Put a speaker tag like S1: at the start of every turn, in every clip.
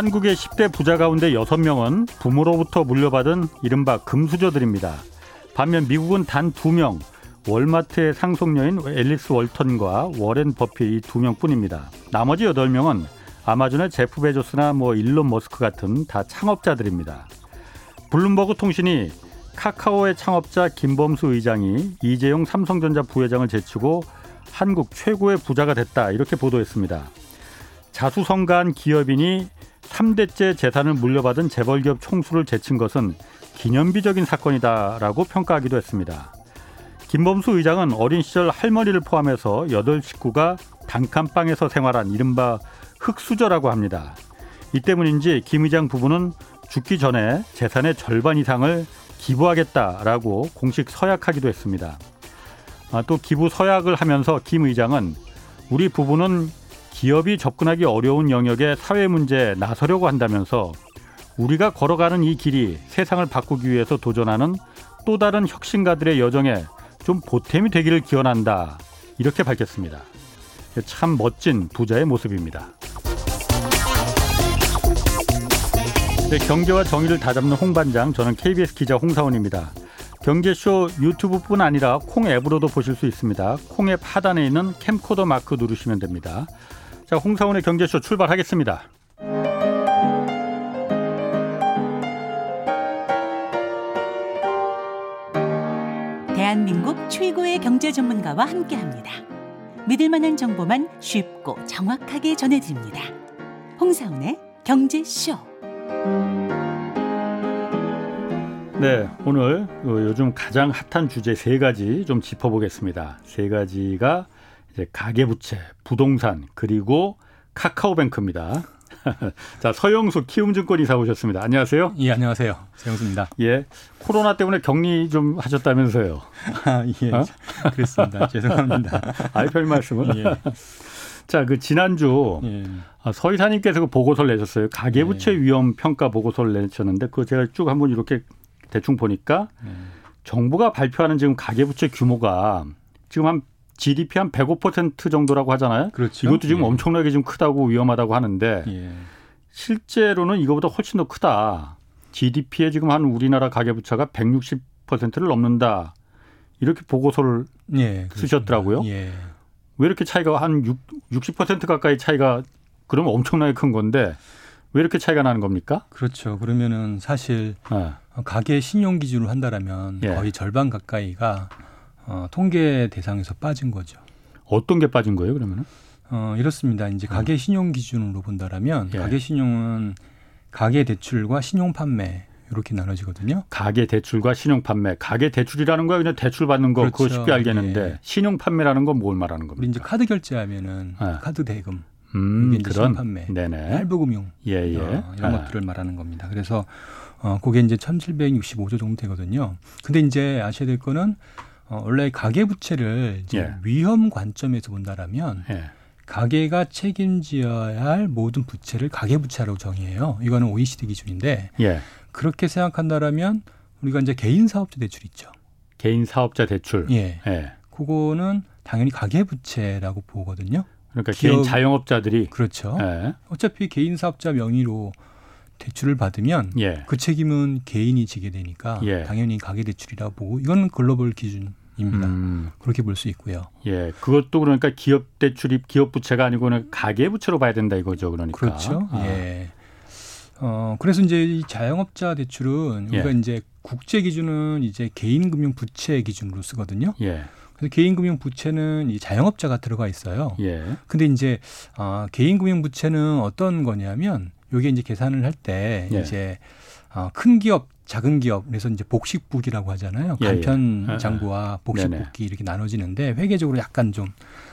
S1: 한국의 10대 부자 가운데 6명은 부모로부터 물려받은 이른바 금수저들입니다. 반면 미국은 단 2명, 월마트의 상속녀인 앨리스 월턴과 워렌 버핏 이 두 명뿐입니다. 나머지 8명은 아마존의 제프 베조스나 뭐 일론 머스크 같은 다 창업자들입니다. 블룸버그 통신이 카카오의 창업자 김범수 의장이 이재용 삼성전자 부회장을 제치고 한국 최고의 부자가 됐다 이렇게 보도했습니다. 자수성가한 기업인이 3대째 재산을 물려받은 재벌기업 총수를 제친 것은 기념비적인 사건이다라고 평가하기도 했습니다. 김범수 의장은 어린 시절 할머니를 포함해서 여덟 식구가 단칸방에서 생활한 이른바 흑수저라고 합니다. 이 때문인지 김 의장 부부는 죽기 전에 재산의 절반 이상을 기부하겠다라고 공식 서약하기도 했습니다. 아, 또 기부 서약을 하면서 김 의장은 우리 부부는 기업이 접근하기 어려운 영역의 사회 문제에 나서려고 한다면서 우리가 걸어가는 이 길이 세상을 바꾸기 위해서 도전하는 또 다른 혁신가들의 여정에 좀 보탬이 되기를 기원한다. 이렇게 밝혔습니다. 참 멋진 부자의 모습입니다. 네, 경제와 정의를 다잡는 홍반장, 저는 KBS 기자 홍사원입니다. 경제쇼 유튜브뿐 아니라 콩 앱으로도 보실 수 있습니다. 콩 앱 하단에 있는 캠코더 마크 누르시면 됩니다. 자, 홍사원의 경제쇼 출발하겠습니다.
S2: 대한민국 최고의 경제 전문가와 함께합니다. 믿을 만한 정보만 쉽고 정확하게 전해드립니다. 홍사원의 경제쇼.
S1: 네, 오늘 요즘 가장 핫한 주제 세 가지 좀 짚어보겠습니다. 세 가지가 이제 가계부채, 부동산 그리고 카카오뱅크입니다. 자, 서영수 키움증권 이사 오셨습니다. 안녕하세요.
S3: 예, 안녕하세요. 서영수입니다.
S1: 예. 코로나 때문에 격리 좀 하셨다면서요.
S3: 아, 예. 어? 그랬습니다. 죄송합니다.
S1: 아이, 별 말씀은. 예. 자, 그 지난주 예. 아, 서 이사님께서 그 보고서를 내셨어요. 가계부채 예. 위험 평가 보고서를 내셨는데 그거 제가 쭉 한번 이렇게 대충 보니까 예. 정부가 발표하는 지금 가계부채 규모가 지금 한 GDP 한 105% 정도라고 하잖아요.
S3: 그렇죠.
S1: 이것도 지금 예. 엄청나게 좀 크다고 위험하다고 하는데 예. 실제로는 이거보다 훨씬 더 크다. GDP에 지금 한 우리나라 가계 부채가 160%를 넘는다. 이렇게 보고서를 예, 쓰셨더라고요. 예. 왜 이렇게 차이가 한60% 가까이 차이가 그러면 엄청나게 큰 건데 왜 이렇게 차이가 나는 겁니까?
S3: 그렇죠. 그러면은 사실 네. 가계 신용 기준으로 한다라면 예. 거의 절반 가까이가 어, 통계 대상에서 빠진 거죠.
S1: 어떤 게 빠진 거예요, 그러면은?
S3: 어, 이렇습니다. 이제 음. 가계 신용 기준으로 본다라면 예. 가계 신용은 가계 대출과 신용 판매 이렇게 나눠지거든요.
S1: 가계 대출과 신용 판매. 가계 대출이라는 거 그냥 대출 받는 거 그렇죠. 그거 쉽게 알겠는데 예. 신용 판매라는 건 뭘 말하는 겁니까?
S3: 이제 카드 결제하면은 예. 카드 대금
S1: 음, 이게
S3: 그런 판매, 네네. 할부 금융
S1: 예, 예.
S3: 어, 이런 아. 것들을 말하는 겁니다. 그래서 어, 그게 이제 1,765조 정도 되거든요. 근데 이제 아셔야 될 거는 어, 원래 가계 부채를 이제 예. 위험 관점에서 본다라면 예. 가계가 책임져야 할 모든 부채를 가계 부채라고 정의해요. 이거는 OECD 기준인데 예. 그렇게 생각한다라면 우리가 이제 개인 사업자 대출 있죠.
S1: 개인 사업자 대출.
S3: 예. 예. 그거는 당연히 가계 부채라고 보거든요.
S1: 그러니까 기업, 개인 자영업자들이
S3: 그렇죠. 예. 어차피 개인 사업자 명의로 대출을 받으면 예. 그 책임은 개인이 지게 되니까 예. 당연히 가계 대출이라 보고 이건 글로벌 기준 입니다. 음. 그렇게 볼 수 있고요.
S1: 예, 그것도 그러니까 기업 대출이 기업 부채가 아니고는 가계 부채로 봐야 된다 이거죠, 그러니까.
S3: 그렇죠. 아. 예. 어 그래서 이제 이 자영업자 대출은 우리가 예. 이제 국제 기준은 이제 개인 금융 부채 기준으로 쓰거든요. 예. 그래서 개인 금융 부채는 이 자영업자가 들어가 있어요. 예. 근데 이제 어, 개인 금융 부채는 어떤 거냐면 요게 이제 계산을 할때 예. 이제 어, 큰 기업 작은 기업 그래서 이제 복식국이라고 하잖아요. 예, 간편 예. 장부와 복식국이 이렇게 나눠지는데 회계적으로 약간 좀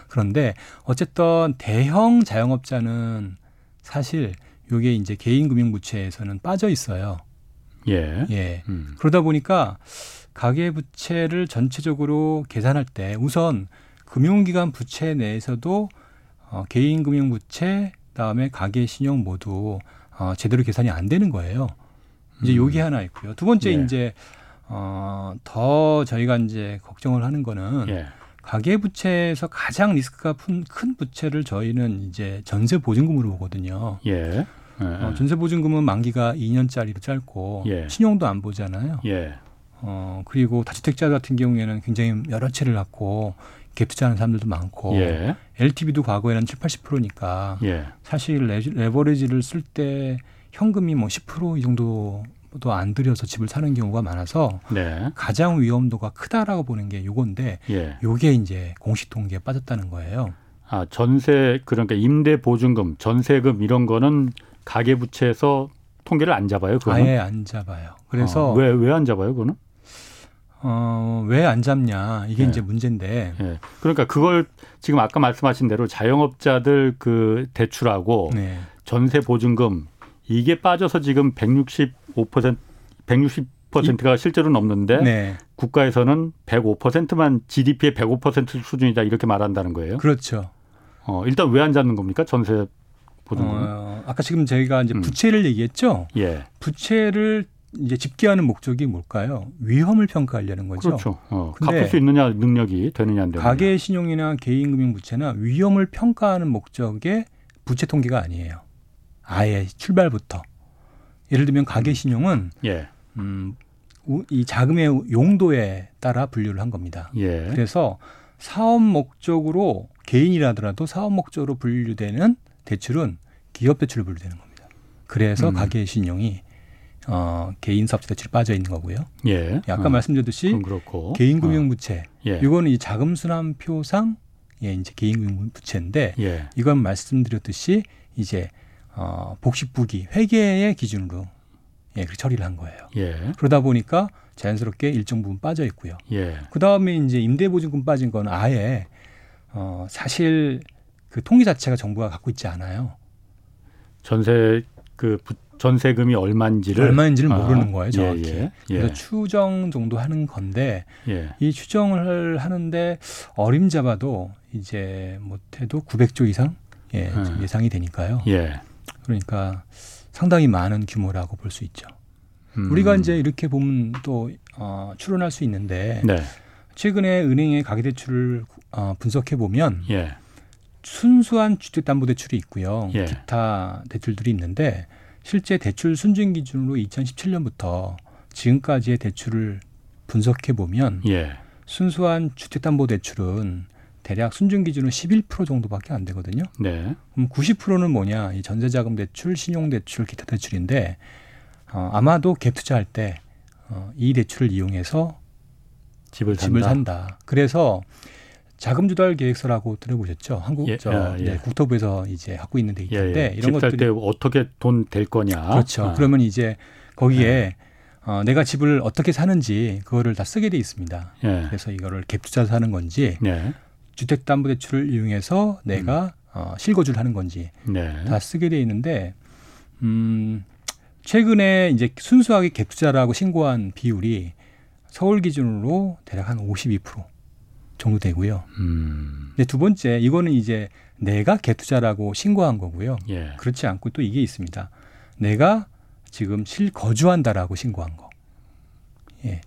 S3: 그런데 어쨌든 대형 자영업자는 사실 요게 이제 개인 금융 부채에서는 빠져 있어요.
S1: 예.
S3: 예. 음. 그러다 보니까 가계 부채를 전체적으로 계산할 때 우선 금융기관 부채 내에서도 어, 개인 금융 부채 그다음에 가계 신용 모두 어, 제대로 계산이 안 되는 거예요. 이제 음. 요게 하나 있고요. 두 번째 예. 이제 어, 더 저희가 이제 걱정을 하는 거는 예. 가계 부채에서 가장 리스크가 큰 부채를 저희는 이제 전세 보증금으로 보거든요.
S1: 예. 예.
S3: 어, 전세 보증금은 만기가 2년짜리로 짧고
S1: 예.
S3: 신용도 안 보잖아요.
S1: 예.
S3: 어, 그리고 다주택자 같은 경우에는 굉장히 여러 채를 갖고 갭 투자하는 사람들도 많고
S1: 예.
S3: LTV도 과거에는 7, 80%니까
S1: 예.
S3: 사실 레, 레버리지를 쓸때 현금이 뭐 10%이 정도도 안 들여서 집을 사는 경우가 많아서
S1: 네.
S3: 가장 위험도가 크다라고 보는 게 요건데
S1: 예.
S3: 요게 이제 공식 통계에 빠졌다는 거예요.
S1: 아, 전세 그러니까 임대 보증금, 전세금 이런 거는 가계 부채에서 통계를 안 잡아요, 그거는.
S3: 아예 안 잡아요. 그래서
S1: 왜 왜 안 잡아요, 그거는?
S3: 어, 왜 안 잡냐 이게
S1: 네.
S3: 이제 문제인데
S1: 예. 그러니까 그걸 지금 아까 말씀하신 대로 자영업자들 그 대출하고
S3: 네.
S1: 전세 보증금 이게 빠져서 지금 165% 160%가 실제로 넘는데
S3: 네.
S1: 국가에서는 105%만 GDP의 105% 수준이다 이렇게 말한다는 거예요.
S3: 그렇죠.
S1: 어, 일단 왜 안 잡는 겁니까? 전세 보증금.
S3: 어, 아까 지금 저희가 이제
S1: 음.
S3: 부채를 얘기했죠.
S1: 예.
S3: 부채를 이제 집계하는 목적이 뭘까요? 위험을 평가하려는 거죠.
S1: 그렇죠. 어, 갚을 수 있느냐 능력이 되느냐 안 되느냐.
S3: 가계 신용이나 개인 금융 부채나 위험을 평가하는 목적의 부채 통계가 아니에요. 아예 출발부터. 예를 들면 가계 신용은
S1: 예.
S3: 음, 우- 이 자금의 용도에 따라 분류를 한 겁니다.
S1: 예.
S3: 그래서 사업 목적으로 개인이라더라도 사업 목적으로 분류되는 대출은 기업 대출로 분류되는 겁니다. 그래서
S1: 음.
S3: 가계 신용이 어, 개인 사업자 대출이 빠져 있는 거고요.
S1: 예.
S3: 아까
S1: 어,
S3: 말씀드렸듯이. 개인 금융 부채
S1: 어, 예.
S3: 이거는 이 자금 순환표상 예, 이제 개인 금융 부채인데
S1: 예.
S3: 이건 말씀드렸듯이 이제 어, 복식부기 회계의 기준으로 예, 그렇게 처리를 한 거예요.
S1: 예.
S3: 그러다 보니까 자연스럽게 일정 부분 빠져 있고요.
S1: 예.
S3: 그 다음에 이제 임대보증금 빠진 건 아예 어, 사실 그 통계 자체가 정부가 갖고 있지 않아요.
S1: 전세 그 부- 전세금이 얼마인지를
S3: 얼마인지를
S1: 아,
S3: 모르는 거예요, 정확히.
S1: 예. 예.
S3: 그래서 추정 정도 하는 건데
S1: 예.
S3: 이 추정을 하는데 어림잡아도 이제 못해도 900조 이상 예,
S1: 음.
S3: 예상이 되니까요.
S1: 예.
S3: 그러니까 상당히 많은 규모라고 볼 수 있죠.
S1: 음.
S3: 우리가 이제 이렇게 보면 또 어, 추론할 수 있는데
S1: 네.
S3: 최근에 은행의 가계 대출을 어, 분석해 보면
S1: 예.
S3: 순수한 주택담보대출이 있고요.
S1: 예.
S3: 기타 대출들이 있는데 실제 대출 순증 기준으로 2017년부터 지금까지의 대출을 분석해 보면
S1: 예.
S3: 순수한 주택담보대출은 대략 순증 기준은 11% 정도밖에 안 되거든요.
S1: 네.
S3: 그럼 90%는 뭐냐? 이 전세자금 대출, 신용 대출, 기타 대출인데 어, 아마도 갭 투자할 때 어, 이 대출을 이용해서
S1: 집을 산다.
S3: 집을 산다. 그래서 자금 조달 계획서라고 들어보셨죠? 한국
S1: 예,
S3: 저
S1: 아, 예.
S3: 네, 국토부에서 이제 갖고 있는
S1: 예,
S3: 데이터인데
S1: 예.
S3: 이런
S1: 집살
S3: 것들이
S1: 때 어떻게 돈 될 거냐.
S3: 그렇죠.
S1: 아.
S3: 그러면 이제 거기에 어, 내가 집을 어떻게 사는지 그거를 다 쓰게 돼 있습니다.
S1: 예.
S3: 그래서 이거를 갭 투자 사는 건지
S1: 네.
S3: 주택담보대출을 이용해서 내가 어, 실거주를 하는 건지
S1: 음. 네.
S3: 다 쓰게 돼 있는데 음, 최근에 이제 순수하게 갭 투자라고 신고한 비율이 서울 기준으로 대략 한 52% 정도 되고요.
S1: 음.
S3: 근데 두 번째 이거는 이제 내가 갭 투자라고 신고한 거고요.
S1: 예.
S3: 그렇지 않고 또 이게 있습니다. 내가 지금 실거주한다라고 신고한 거. 예.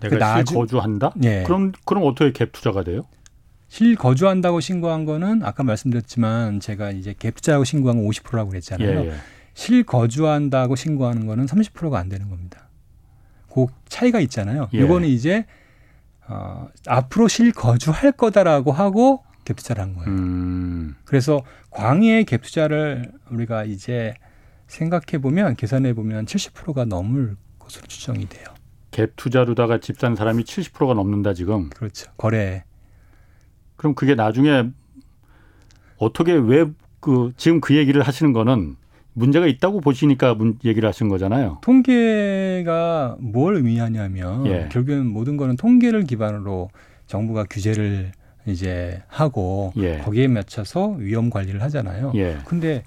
S1: 내가
S3: 그
S1: 실거주한다?
S3: 예.
S1: 그럼 그럼 어떻게 갭 투자가 돼요?
S3: 실거주한다고 신고한 거는 아까 말씀드렸지만 제가 이제 갭 투자라고 신고한 건 50%라고 그랬잖아요.
S1: 예, 예.
S3: 실거주한다고 신고하는 거는 30%가 안 되는 겁니다. 그 차이가 있잖아요.
S1: 예.
S3: 이거는 이제 어, 앞으로 실거주할 거다라고 하고 갭 투자를 한 거예요.
S1: 음.
S3: 그래서 광의의 갭 투자를 우리가 이제 생각해 보면 계산해 보면 70%가 넘을 것으로 추정이 돼요.
S1: 갭 투자로다가 집 산 사람이 70%가 넘는다 지금.
S3: 그렇죠. 거래.
S1: 그럼 그게 나중에 어떻게 왜 그 지금 그 얘기를 하시는 거는 문제가 있다고 보시니까 문, 얘기를 하신 거잖아요.
S3: 통계가 뭘 의미하냐면
S1: 예.
S3: 결국엔 모든 거는 통계를 기반으로 정부가 규제를 이제 하고
S1: 예.
S3: 거기에 맞춰서 위험 관리를 하잖아요.
S1: 예.
S3: 근데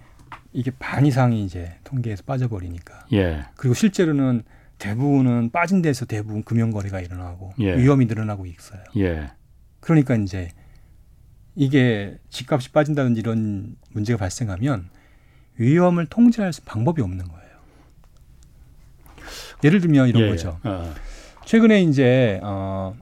S3: 이게 반 이상이 이제 통계에서 빠져버리니까
S1: 예.
S3: 그리고 실제로는 대부분은 빠진 데서 대부분 금융 거래가 일어나고
S1: 예.
S3: 위험이 늘어나고 있어요.
S1: 예.
S3: 그러니까 이제 이게 집값이 빠진다든지 이런 문제가 발생하면 위험을 통제할 수- 방법이 없는 거예요. 예를 들면 이런
S1: 예,
S3: 거죠.
S1: 예. 어.
S3: 최근에 이제 어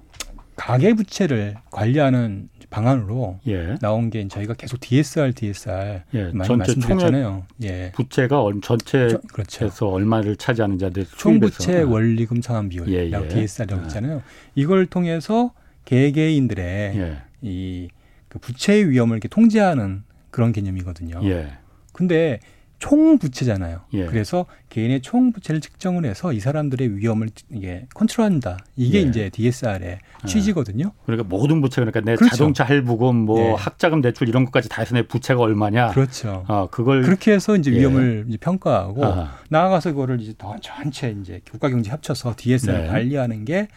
S3: 가계 부채를 관리하는 방안으로 예. 나온 게 저희가 계속 DSR, DSR 예. 많이 말씀드렸잖아요.
S1: 예. 부채가 전체에서 그렇죠. 얼마를 차지하는지
S3: 총부채 원리금 상환 비율이라고 예, 예. DSR이라고 예. 있잖아요. 이걸 통해서 개개인들의 예. 이 그 부채의 위험을 이렇게 통제하는 그런 개념이거든요. 예. 근데 총 부채잖아요. 예. 그래서 개인의 총 부채를 측정을 해서 이 사람들의 위험을 이게 컨트롤한다. 이게 예. 이제 DSR의 예. 취지거든요.
S1: 그러니까 모든 부채 그러니까 내 그렇죠. 자동차 할부금 뭐 예. 학자금 대출 이런 것까지 다 해서 내 부채가 얼마냐.
S3: 그렇죠.
S1: 어, 그걸
S3: 그렇게 해서 이제 예. 위험을 이제 평가하고 아하. 나아가서 그거를 이제 더 전체 이제 국가 경제 합쳐서 DSR 네. 관리하는 게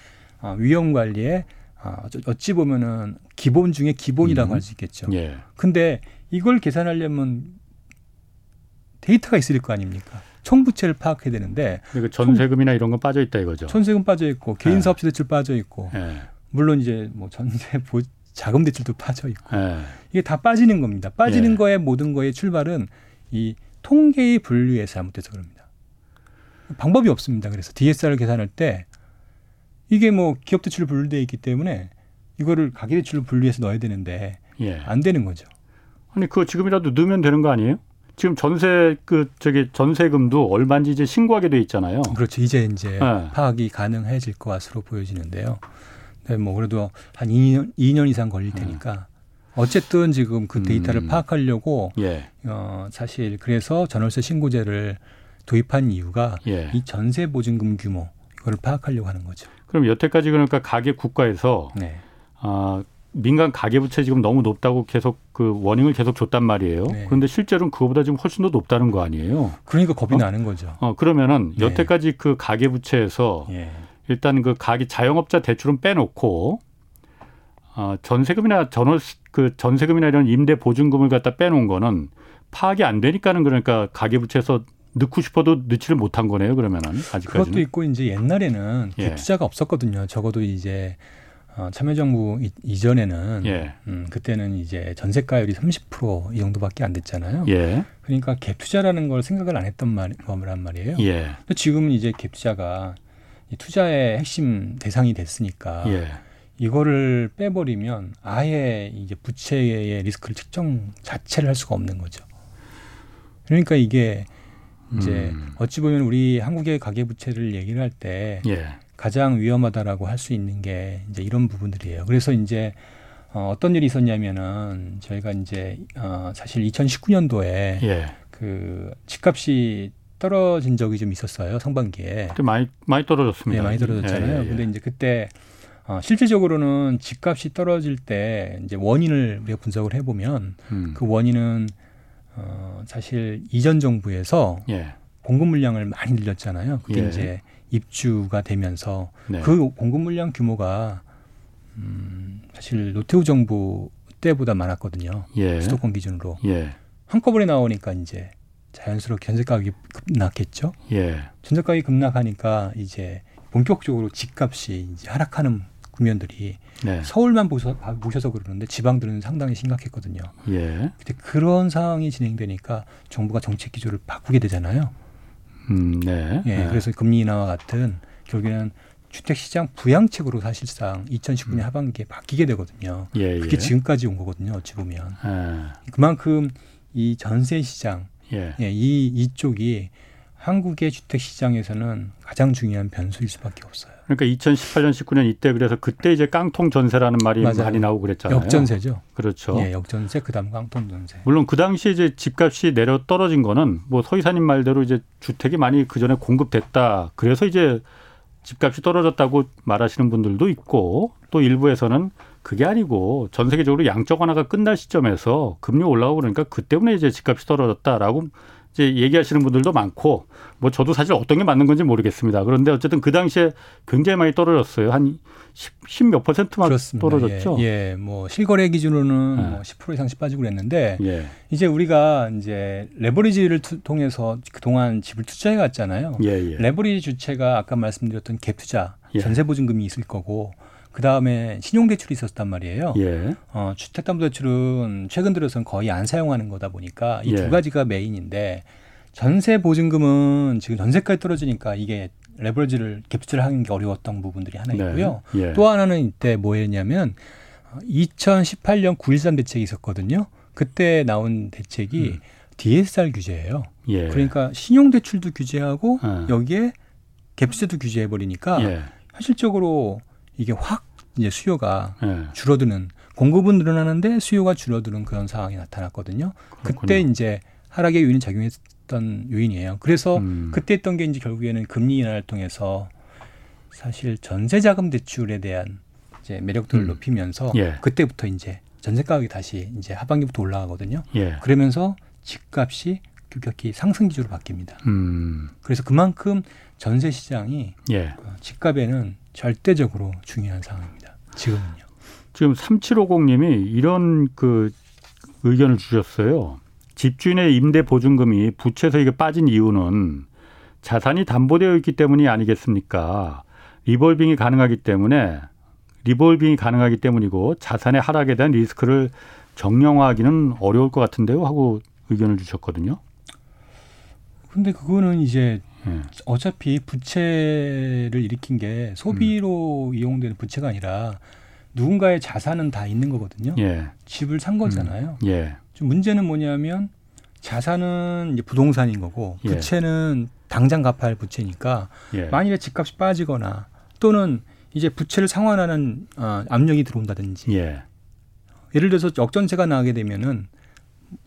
S3: 어, 위험 관리의 어, 어찌 보면은 기본 중에 기본이라고 음. 할수 있겠죠. 예. 근데 이걸 계산하려면 데이터가 있을 거 아닙니까? 총부채를 파악해야 되는데
S1: 그러니까 전세금이나 이런 건 빠져 있다 이거죠.
S3: 전세금 빠져 있고 개인 네. 사업자 대출 빠져 있고 네. 물론 이제 뭐 전세 보, 자금 대출도 빠져 있고 네. 이게 다 빠지는 겁니다. 빠지는 예. 거에 모든 거의 출발은 이 통계의 분류에서 잘못돼서 그럽니다. 방법이 없습니다. 그래서 DSR을 계산할 때 이게 뭐 기업 대출로 분류되어 있기 때문에 이거를 가계 대출로 분류해서 넣어야 되는데 예. 안 되는 거죠.
S1: 아니 그거 지금이라도 넣으면 되는 거 아니에요? 지금 전세 그 저기 전세금도 얼마인지 이제 신고하게 돼 있잖아요.
S3: 그렇죠. 이제 이제 네. 파악이 가능해질 것으로 보여지는데요. 네, 뭐 그래도 한 2년 2년 이상 걸릴 네. 테니까 어쨌든 지금 그 데이터를 음. 파악하려고 예. 어 사실 그래서 전월세 신고제를 도입한 이유가 예. 이 전세 보증금 규모 이거를 파악하려고 하는 거죠.
S1: 그럼 여태까지 그러니까 가계 국가에서 네. 아 민간 가계부채 지금 너무 높다고 계속 그 워닝을 계속 줬단 말이에요. 네. 그런데 실제로는 그거보다 지금 훨씬 더 높다는 거 아니에요.
S3: 그러니까 겁이 어? 나는 거죠.
S1: 어 그러면은 네. 여태까지 그 가계부채에서 네. 일단 그 가계 자영업자 대출은 빼놓고 어 전세금이나 전월 그 전세금이나 이런 임대 보증금을 갖다 빼놓은 거는 파악이 안 되니까는 그러니까 가계부채에서 넣고 싶어도 넣지를 못한 거네요. 그러면은 아직까지
S3: 그것도 있고 이제 옛날에는 예. 투자가 없었거든요. 적어도 이제 어, 참여정부 이, 이전에는 예. 음, 그때는 이제 전세가율이 30%이 정도밖에 안 됐잖아요. 예. 그러니까 갭 투자라는 걸 생각을 안 했던 말, 거란 말이에요. 예. 지금은 이제 갭 투자가 이 투자의 핵심 대상이 됐으니까 예. 이거를 빼버리면 아예 이제 부채의 리스크를 측정 자체를 할 수가 없는 거죠. 그러니까 이게 이제 음. 어찌 보면 우리 한국의 가계 부채를 얘기를 할때 예. 가장 위험하다라고 할 수 있는 게 이제 이런 부분들이에요. 그래서 이제 어, 어떤 일이 있었냐면은 저희가 이제 어, 사실 2019년도에 예. 그 집값이 떨어진 적이 좀 있었어요 상반기에.
S1: 그때 많이 많이 떨어졌습니다.
S3: 네, 많이 떨어졌잖아요. 예, 예, 예. 근데 이제 그때 어, 실질적으로는 집값이 떨어질 때 이제 원인을 우리가 분석을 해보면 음. 그 원인은 어, 사실 이전 정부에서 예. 공급 물량을 많이 늘렸잖아요. 그게 예. 이제 입주가 되면서 네. 그 공급 물량 규모가 음, 사실 노태우 정부 때보다 많았거든요. 예. 수도권 기준으로 예. 한꺼번에 나오니까 이제 자연스럽게 전세 가격이 급락했죠. 예. 전세 가격이 급락하니까 이제 본격적으로 집값이 이제 하락하는 국면들이 네. 서울만 보셔, 보셔서 그러는데 지방들은 상당히 심각했거든요. 예. 근데 그런 상황이 진행되니까 정부가 정책 기조를 바꾸게 되잖아요. 음, 네. 예, 네. 그래서 금리 인하와 같은 결국에는 주택 시장 부양책으로 사실상 2019년 음. 하반기에 바뀌게 되거든요. 예, 그게 예. 지금까지 온 거거든요. 어찌 보면 예. 그만큼 이 전세 시장, 예. 예, 이 이쪽이 한국의 주택 시장에서는 가장 중요한 변수일 수밖에 없어요.
S1: 그러니까 2018년, 19년 이때 그래서 그때 이제 깡통 전세라는 말이 맞아요. 많이 나오고 그랬잖아요.
S3: 역전세죠.
S1: 그렇죠.
S3: 예, 역전세 그다음 깡통 전세.
S1: 물론 그 당시에 이제 집값이 내려 떨어진 거는 뭐 서이사님 말대로 이제 주택이 많이 그 전에 공급됐다. 그래서 이제 집값이 떨어졌다고 말하시는 분들도 있고 또 일부에서는 그게 아니고 전 세계적으로 양적 완화가 끝날 시점에서 금리 올라가고 그러니까 그 때문에 이제 집값이 떨어졌다라고 이제 얘기하시는 분들도 많고 뭐 저도 사실 어떤 게 맞는 건지 모르겠습니다. 그런데 어쨌든 그 당시에 굉장히 많이 떨어졌어요. 한10몇 퍼센트만 그렇습니다. 떨어졌죠.
S3: 예, 예. 뭐 실거래 기준으로는 예. 뭐10% 이상씩 빠지고 그랬는데 예. 이제 우리가 이제 레버리지를 통해서 그동안 집을 투자해 갔잖아요. 예, 예. 레버리지 주체가 아까 말씀드렸던 갭 투자, 예. 전세 보증금이 있을 거고 그 다음에 신용대출이 있었단 말이에요. 예. 어, 주택담보대출은 최근 들어서는 거의 안 사용하는 거다 보니까 이두 예. 가지가 메인인데 전세 보증금은 지금 전세까지 떨어지니까 이게 레버리지를 갭투자를 하는 게 어려웠던 부분들이 하나 네. 있고요. 네. 예. 또 하나는 이때 뭐였냐면 2018년 9.13 대책이 있었거든요. 그때 나온 대책이 음. DSR 규제예요. 예. 그러니까 신용 대출도 규제하고 예. 여기에 갭세도 규제해 버리니까 예. 현실적으로 이게 확 이제 수요가 예. 줄어드는 공급은 늘어나는데 수요가 줄어드는 그런 상황이 나타났거든요. 그렇군요. 그때 이제 하락의 요인이 작용했던 요인이에요. 그래서 음. 그때 했던 게 이제 결국에는 금리 인하를 통해서 사실 전세 자금 대출에 대한 이제 매력도를 음. 높이면서 예. 그때부터 이제 전세 가격이 다시 이제 하반기부터 올라가거든요. 예. 그러면서 집값이 급격히 상승 기조로 바뀝니다. 음. 그래서 그만큼 전세 시장이 예. 그 집값에는 절대적으로 중요한 상황입니다. 지금은요.
S1: 지금 3750님이 이런 그 의견을 주셨어요. 집주인의 임대 보증금이 부채에서 이게 빠진 이유는 자산이 담보되어 있기 때문이 아니겠습니까? 리볼빙이 가능하기 때문에 리볼빙이 가능하기 때문이고 자산의 하락에 대한 리스크를 정량화하기는 어려울 것 같은데요 하고 의견을 주셨거든요.
S3: 근데 그거는 이제 예. 어차피 부채를 일으킨 게 소비로 음. 이용되는 부채가 아니라 누군가의 자산은 다 있는 거거든요. 예. 집을 산 거잖아요. 음. 예. 좀 문제는 뭐냐면 자산은 이제 부동산인 거고 예. 부채는 당장 갚아야 할 부채니까 예. 만일에 집값이 빠지거나 또는 이제 부채를 상환하는 어, 압력이 들어온다든지 예. 예를 들어서 역전세가 나게 되면은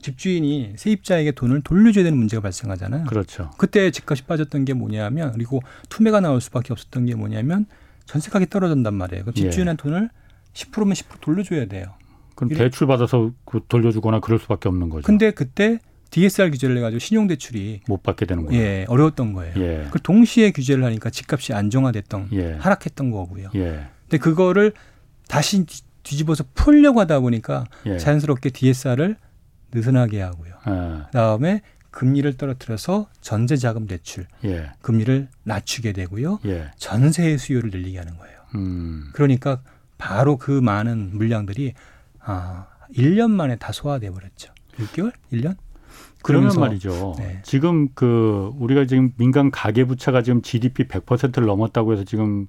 S3: 집주인이 세입자에게 돈을 돌려줘야 되는 문제가 발생하잖아요.
S1: 그렇죠.
S3: 그때 집값이 빠졌던 게 뭐냐면 그리고 투매가 나올 수밖에 없었던 게 뭐냐면 전세 가격이 떨어진단 말이에요. 그럼 예. 집주인한 돈을 10%면 10% 돌려줘야 돼요.
S1: 그럼 대출 받아서 그 돌려주거나 그럴 수밖에 없는 거죠.
S3: 근데 그때 DSR 규제를 해가지고 신용 대출이
S1: 못 받게 되는 거예요.
S3: 예, 어려웠던 거예요. 예. 그 동시에 규제를 하니까 집값이 안정화됐던 예. 하락했던 거고요. 예. 근데 그거를 다시 뒤집어서 풀려고 하다 보니까 예. 자연스럽게 DSR을 느슨하게 하고요. 예. 그다음에 금리를 떨어뜨려서 전세 자금 대출 예. 금리를 낮추게 되고요. 예. 전세의 수요를 늘리게 하는 거예요. 음. 그러니까 바로 그 많은 물량들이 아, 1년 만에 다 소화돼 버렸죠. 6개월? 1년?
S1: 그러면 말이죠. 네. 지금 그 우리가 지금 민간 가계 부채가 지금 GDP 100%를 넘었다고 해서 지금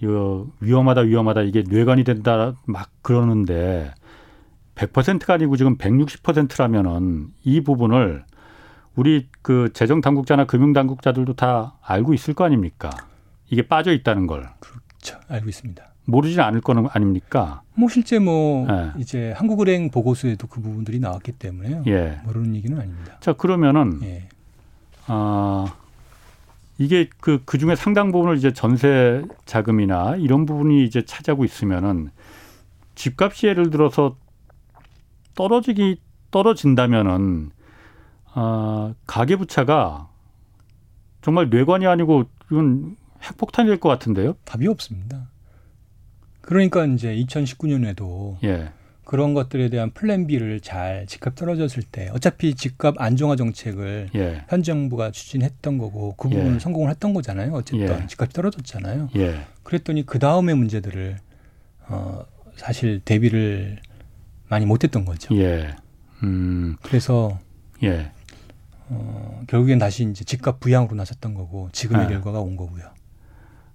S1: 이거 위험하다 위험하다 이게 뇌관이 된다 막 그러는데 100%가 아니고 지금 160%라면은 이 부분을 우리 그 재정 당국자나 금융 당국자들도 다 알고 있을 거 아닙니까? 이게 빠져 있다는 걸.
S3: 그렇죠. 알고 있습니다.
S1: 모르지 않을 거는 아닙니까?
S3: 뭐 실제 뭐 네. 이제 한국은행 보고서에도 그 부분들이 나왔기 때문에요. 예. 모르는 얘기는 아닙니다.
S1: 자 그러면은 예. 아 이게 그, 그 중에 상당 부분을 이제 전세 자금이나 이런 부분이 이제 차지하고 있으면은 집값이 예를 들어서 떨어지기 떨어진다면은 아 가계 부채가 정말 뇌관이 아니고 이건 핵폭탄이 될 것 같은데요?
S3: 답이 없습니다. 그러니까 이제 2019년에도 예. 그런 것들에 대한 플랜 B를 잘 집값 떨어졌을 때 어차피 집값 안정화 정책을 예. 현 정부가 추진했던 거고 그 부분을 예. 성공을 했던 거잖아요. 어쨌든 예. 집값이 떨어졌잖아요. 예. 그랬더니 그 다음의 문제들을 어 사실 대비를 많이 못했던 거죠. 예. 음. 그래서 예. 어, 결국엔 다시 이제 집값 부양으로 나섰던 거고 지금의 아. 결과가 온 거고요.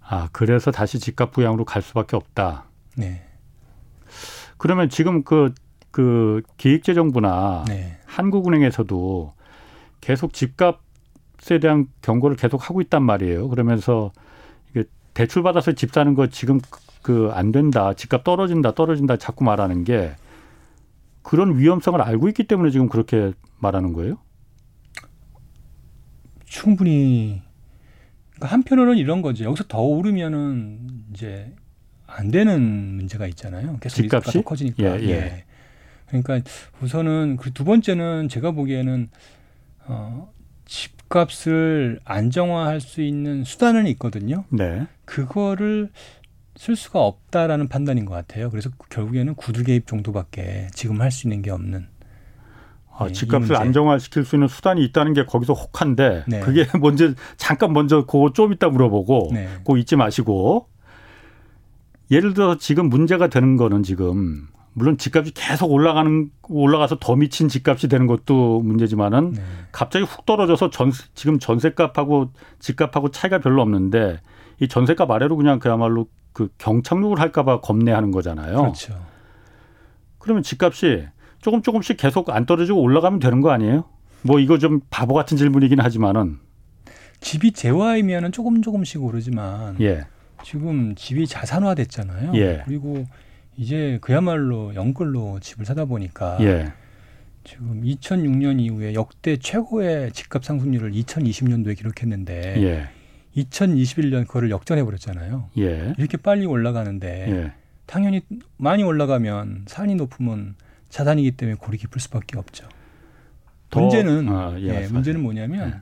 S1: 아, 그래서 다시 집값 부양으로 갈 수밖에 없다. 네. 그러면 지금 그, 그 기획재정부나 네. 한국은행에서도 계속 집값에 대한 경고를 계속 하고 있단 말이에요. 그러면서 이게 대출 받아서 집 사는 거 지금 그 안 된다. 집값 떨어진다, 떨어진다 자꾸 말하는 게 그런 위험성을 알고 있기 때문에 지금 그렇게 말하는 거예요?
S3: 충분히 그러니까 한편으로는 이런 거죠. 여기서 더 오르면은 이제 안 되는 문제가 있잖아요. 계속 집값이 더 커지니까. 예, 예. 예. 그러니까 우선은 그 두 번째는 제가 보기에는 어 집값을 안정화할 수 있는 수단은 있거든요. 네. 그거를 쓸 수가 없다라는 판단인 것 같아요. 그래서 결국에는 구두 개입 정도밖에 지금 할 수 있는 게 없는
S1: 아, 네, 집값을 안정화시킬 수 있는 수단이 있다는 게 거기서 혹한데 네. 그게 먼저 잠깐 먼저 그거 좀 이따 물어보고 네. 그거 잊지 마시고 예를 들어서 지금 문제가 되는 거는 지금 물론 집값이 계속 올라가는 올라가서 더 미친 집값이 되는 것도 문제지만은 네. 갑자기 훅 떨어져서 전 지금 전세값하고 집값하고 차이가 별로 없는데 이 전세값 아래로 그냥 그야말로 그 경착륙을 할까봐 겁내하는 거잖아요.
S3: 그렇죠.
S1: 그러면 집값이 조금 조금씩 계속 안 떨어지고 올라가면 되는 거 아니에요? 뭐 이거 좀 바보 같은 질문이긴 하지만은
S3: 집이 재화이면은 조금 조금씩 오르지만
S1: 예.
S3: 지금 집이 자산화됐잖아요.
S1: 예.
S3: 그리고 이제 그야말로 영끌로 집을 사다 보니까
S1: 예.
S3: 지금 2006년 이후에 역대 최고의 집값 상승률을 2020년도에 기록했는데
S1: 예.
S3: 2021년 그거를 역전해 버렸잖아요.
S1: 예.
S3: 이렇게 빨리 올라가는데
S1: 예.
S3: 당연히 많이 올라가면 산이 높으면 자산이기 때문에 골이 깊을 수밖에 없죠.
S1: 더-
S3: 문제는
S1: 아, 예,
S3: 예. 문제는 뭐냐면
S1: 예.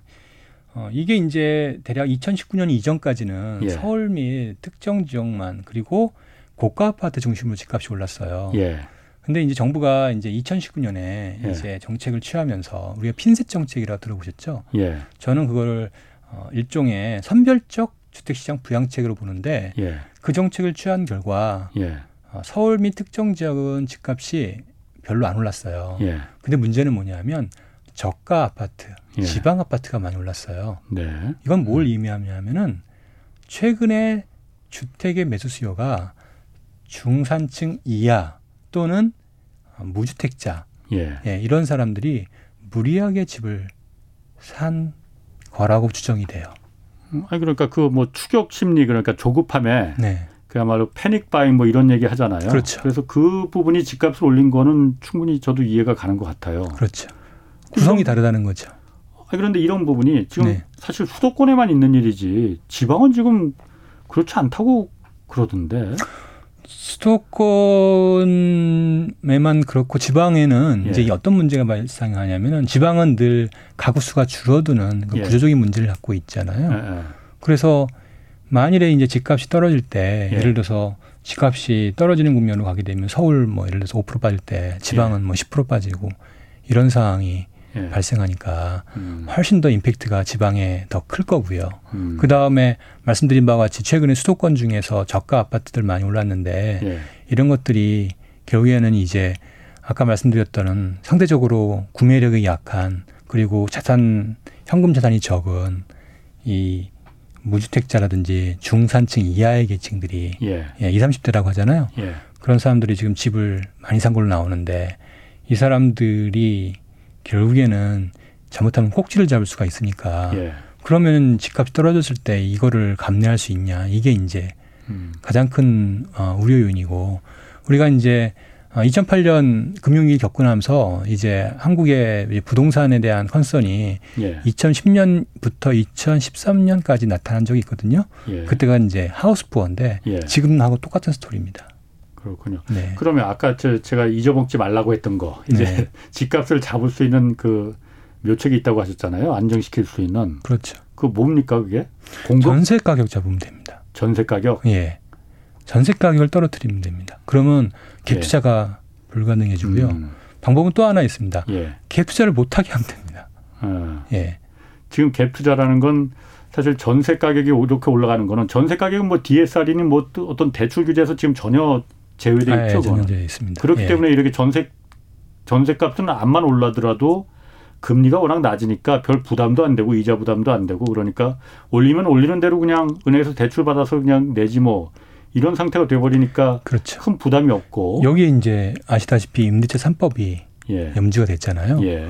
S3: 어, 이게 이제 대략 2019년 이전까지는
S1: 예.
S3: 서울 및 특정 지역만 그리고 고가 아파트 중심으로 집값이 올랐어요.
S1: 예.
S3: 근데 이제 정부가 이제 2019년에
S1: 예.
S3: 이제 정책을 취하면서 우리가 핀셋 정책이라고 들어보셨죠?
S1: 예.
S3: 저는 그거를 어, 일종의 선별적 주택시장 부양책으로 보는데
S1: 예.
S3: 그 정책을 취한 결과
S1: 예.
S3: 어, 서울 및 특정 지역은 집값이 별로 안 올랐어요.
S1: 예.
S3: 근데 문제는 뭐냐면 저가 아파트,
S1: 예.
S3: 지방 아파트가 많이 올랐어요.
S1: 네.
S3: 이건 뭘 의미하냐면은 최근에 주택의 매수 수요가 중산층 이하 또는 무주택자
S1: 예.
S3: 예, 이런 사람들이 무리하게 집을 산 거라고 추정이 돼요.
S1: 아니 그러니까 그 뭐 추격 심리 그러니까 조급함에
S3: 네.
S1: 그야말로 패닉 바잉 뭐 이런 얘기 하잖아요.
S3: 그렇죠.
S1: 그래서 그 부분이 집값을 올린 거는 충분히 저도 이해가 가는 것 같아요.
S3: 그렇죠. 구성이 다르다는 거죠.
S1: 아니, 그런데 이런 부분이 지금
S3: 네.
S1: 사실 수도권에만 있는 일이지 지방은 지금 그렇지 않다고 그러던데.
S3: 수도권에만 그렇고 지방에는
S1: 예.
S3: 이제 어떤 문제가 발생하냐면은 지방은 늘 가구 수가 줄어드는 그
S1: 예.
S3: 구조적인 문제를 갖고 있잖아요.
S1: 예, 예.
S3: 그래서 만일에 이제 집값이 떨어질 때
S1: 예.
S3: 예를 들어서 집값이 떨어지는 국면으로 가게 되면 서울 뭐 예를 들어서 5% 빠질 때 지방은 뭐10% 빠지고 이런 상황이
S1: 예.
S3: 발생하니까
S1: 음,
S3: 훨씬 더 임팩트가 지방에 더 클 거고요.
S1: 음.
S3: 그 다음에 말씀드린 바와 같이 최근에 수도권 중에서 저가 아파트들 많이 올랐는데
S1: 예.
S3: 이런 것들이 결국에는 이제 아까 말씀드렸던 상대적으로 구매력이 약한 그리고 자산 현금 자산이 적은 이 무주택자라든지 중산층 이하의 계층들이
S1: 예.
S3: 예, 20, 30대라고 하잖아요.
S1: 예.
S3: 그런 사람들이 지금 집을 많이 산 걸로 나오는데 이 사람들이 결국에는 잘못하면 꼭지를 잡을 수가 있으니까
S1: 예.
S3: 그러면 집값이 떨어졌을 때 이거를 감내할 수 있냐 이게 이제
S1: 음.
S3: 가장 큰 어, 우려 요인이고 우리가 이제 어, 2008년 금융위기 겪고 나면서 이제 한국의 부동산에 대한 컨선이
S1: 예.
S3: 2010년부터 2013년까지 나타난 적이 있거든요.
S1: 예.
S3: 그때가 이제 하우스푸어인데
S1: 예.
S3: 지금하고 똑같은 스토리입니다.
S1: 그렇군요.
S3: 네.
S1: 그러면 아까 저 제가 잊어먹지 말라고 했던 거 이제
S3: 네.
S1: 집값을 잡을 수 있는 그 묘책이 있다고 하셨잖아요. 안정시킬 수 있는
S3: 그렇죠.
S1: 그 뭡니까 그게 공급
S3: 전세 가격 잡으면 됩니다.
S1: 전세 가격.
S3: 예. 전세 가격을 떨어뜨리면 됩니다. 그러면 갭
S1: 예.
S3: 투자가 불가능해지고요.
S1: 음,
S3: 방법은 또 하나 있습니다.
S1: 예.
S3: 갭 투자를 못하게 하면 됩니다.
S1: 어.
S3: 예.
S1: 지금 갭 투자라는 건 사실 전세 가격이 이렇게 올라가는 거는 전세 가격은 뭐 DSR이니 뭐또 어떤 대출 규제에서 지금 전혀 제외돼
S3: 아, 예,
S1: 있죠.
S3: 전혀 있습니다.
S1: 그렇기
S3: 예.
S1: 때문에 이렇게 전세 전세 값은 암만 올라더라도 금리가 워낙 낮으니까 별 부담도 안 되고 이자 부담도 안 되고 그러니까 올리면 올리는 대로 그냥 은행에서 대출 받아서 그냥 내지 뭐 이런 상태가 돼 버리니까
S3: 그렇죠.
S1: 큰 부담이 없고
S3: 여기에 이제 아시다시피 임대차 3법이
S1: 예.
S3: 염지가 됐잖아요.
S1: 예.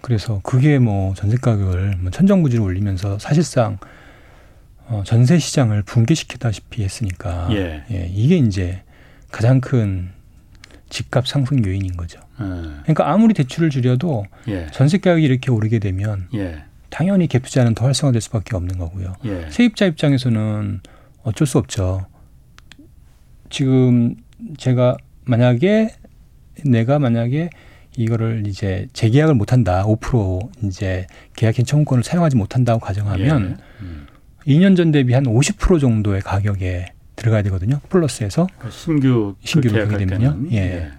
S3: 그래서 그게 뭐 전세 가격을 뭐 천정부지로 올리면서 사실상 어, 전세 시장을 붕괴시키다시피 했으니까
S1: 예.
S3: 이게 이제 가장 큰 집값 상승 요인인 거죠.
S1: 예.
S3: 그러니까 아무리 대출을 줄여도
S1: 예.
S3: 전세 가격이 이렇게 오르게 되면
S1: 예.
S3: 당연히 갭 투자는 더 활성화될 수밖에 없는 거고요.
S1: 예.
S3: 세입자 입장에서는 어쩔 수 없죠. 지금 제가 만약에 내가 만약에 이거를 이제 재계약을 못한다, 5% 이제 계약인 청구권을 사용하지 못한다고 가정하면
S1: 예. 음.
S3: 2년 전 대비 한 50% 정도의 가격에 들어가야 되거든요. 플러스에서
S1: 그러니까 신규
S3: 신규로
S1: 계약할
S3: 그게 되면요?
S1: 때는.
S3: 예.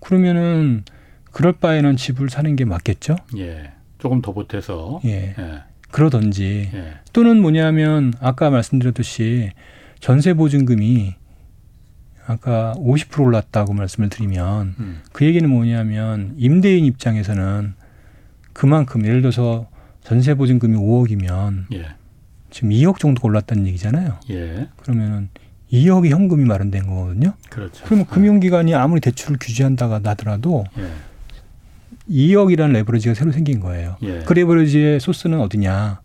S3: 그러면은 그럴 바에는 집을 사는 게 맞겠죠.
S1: 예. 예. 조금 더 보태서
S3: 예.
S1: 예.
S3: 그러든지
S1: 예.
S3: 또는 뭐냐면 아까 말씀드렸듯이 전세 보증금이 아까 50% 올랐다고 말씀을 드리면
S1: 음.
S3: 그 얘기는 뭐냐면 임대인 입장에서는 그만큼 예를 들어서 전세 보증금이 5억이면
S1: 예.
S3: 지금 2억 정도 올랐다는 얘기잖아요.
S1: 예.
S3: 그러면은 2억의 현금이 마련된 거거든요.
S1: 그렇죠.
S3: 그러면 금융기관이 아무리 대출을 규제한다가 나더라도 예. 2억이라는 레버리지가 새로 생긴 거예요. 예. 그 레버리지의 소스는 어디냐?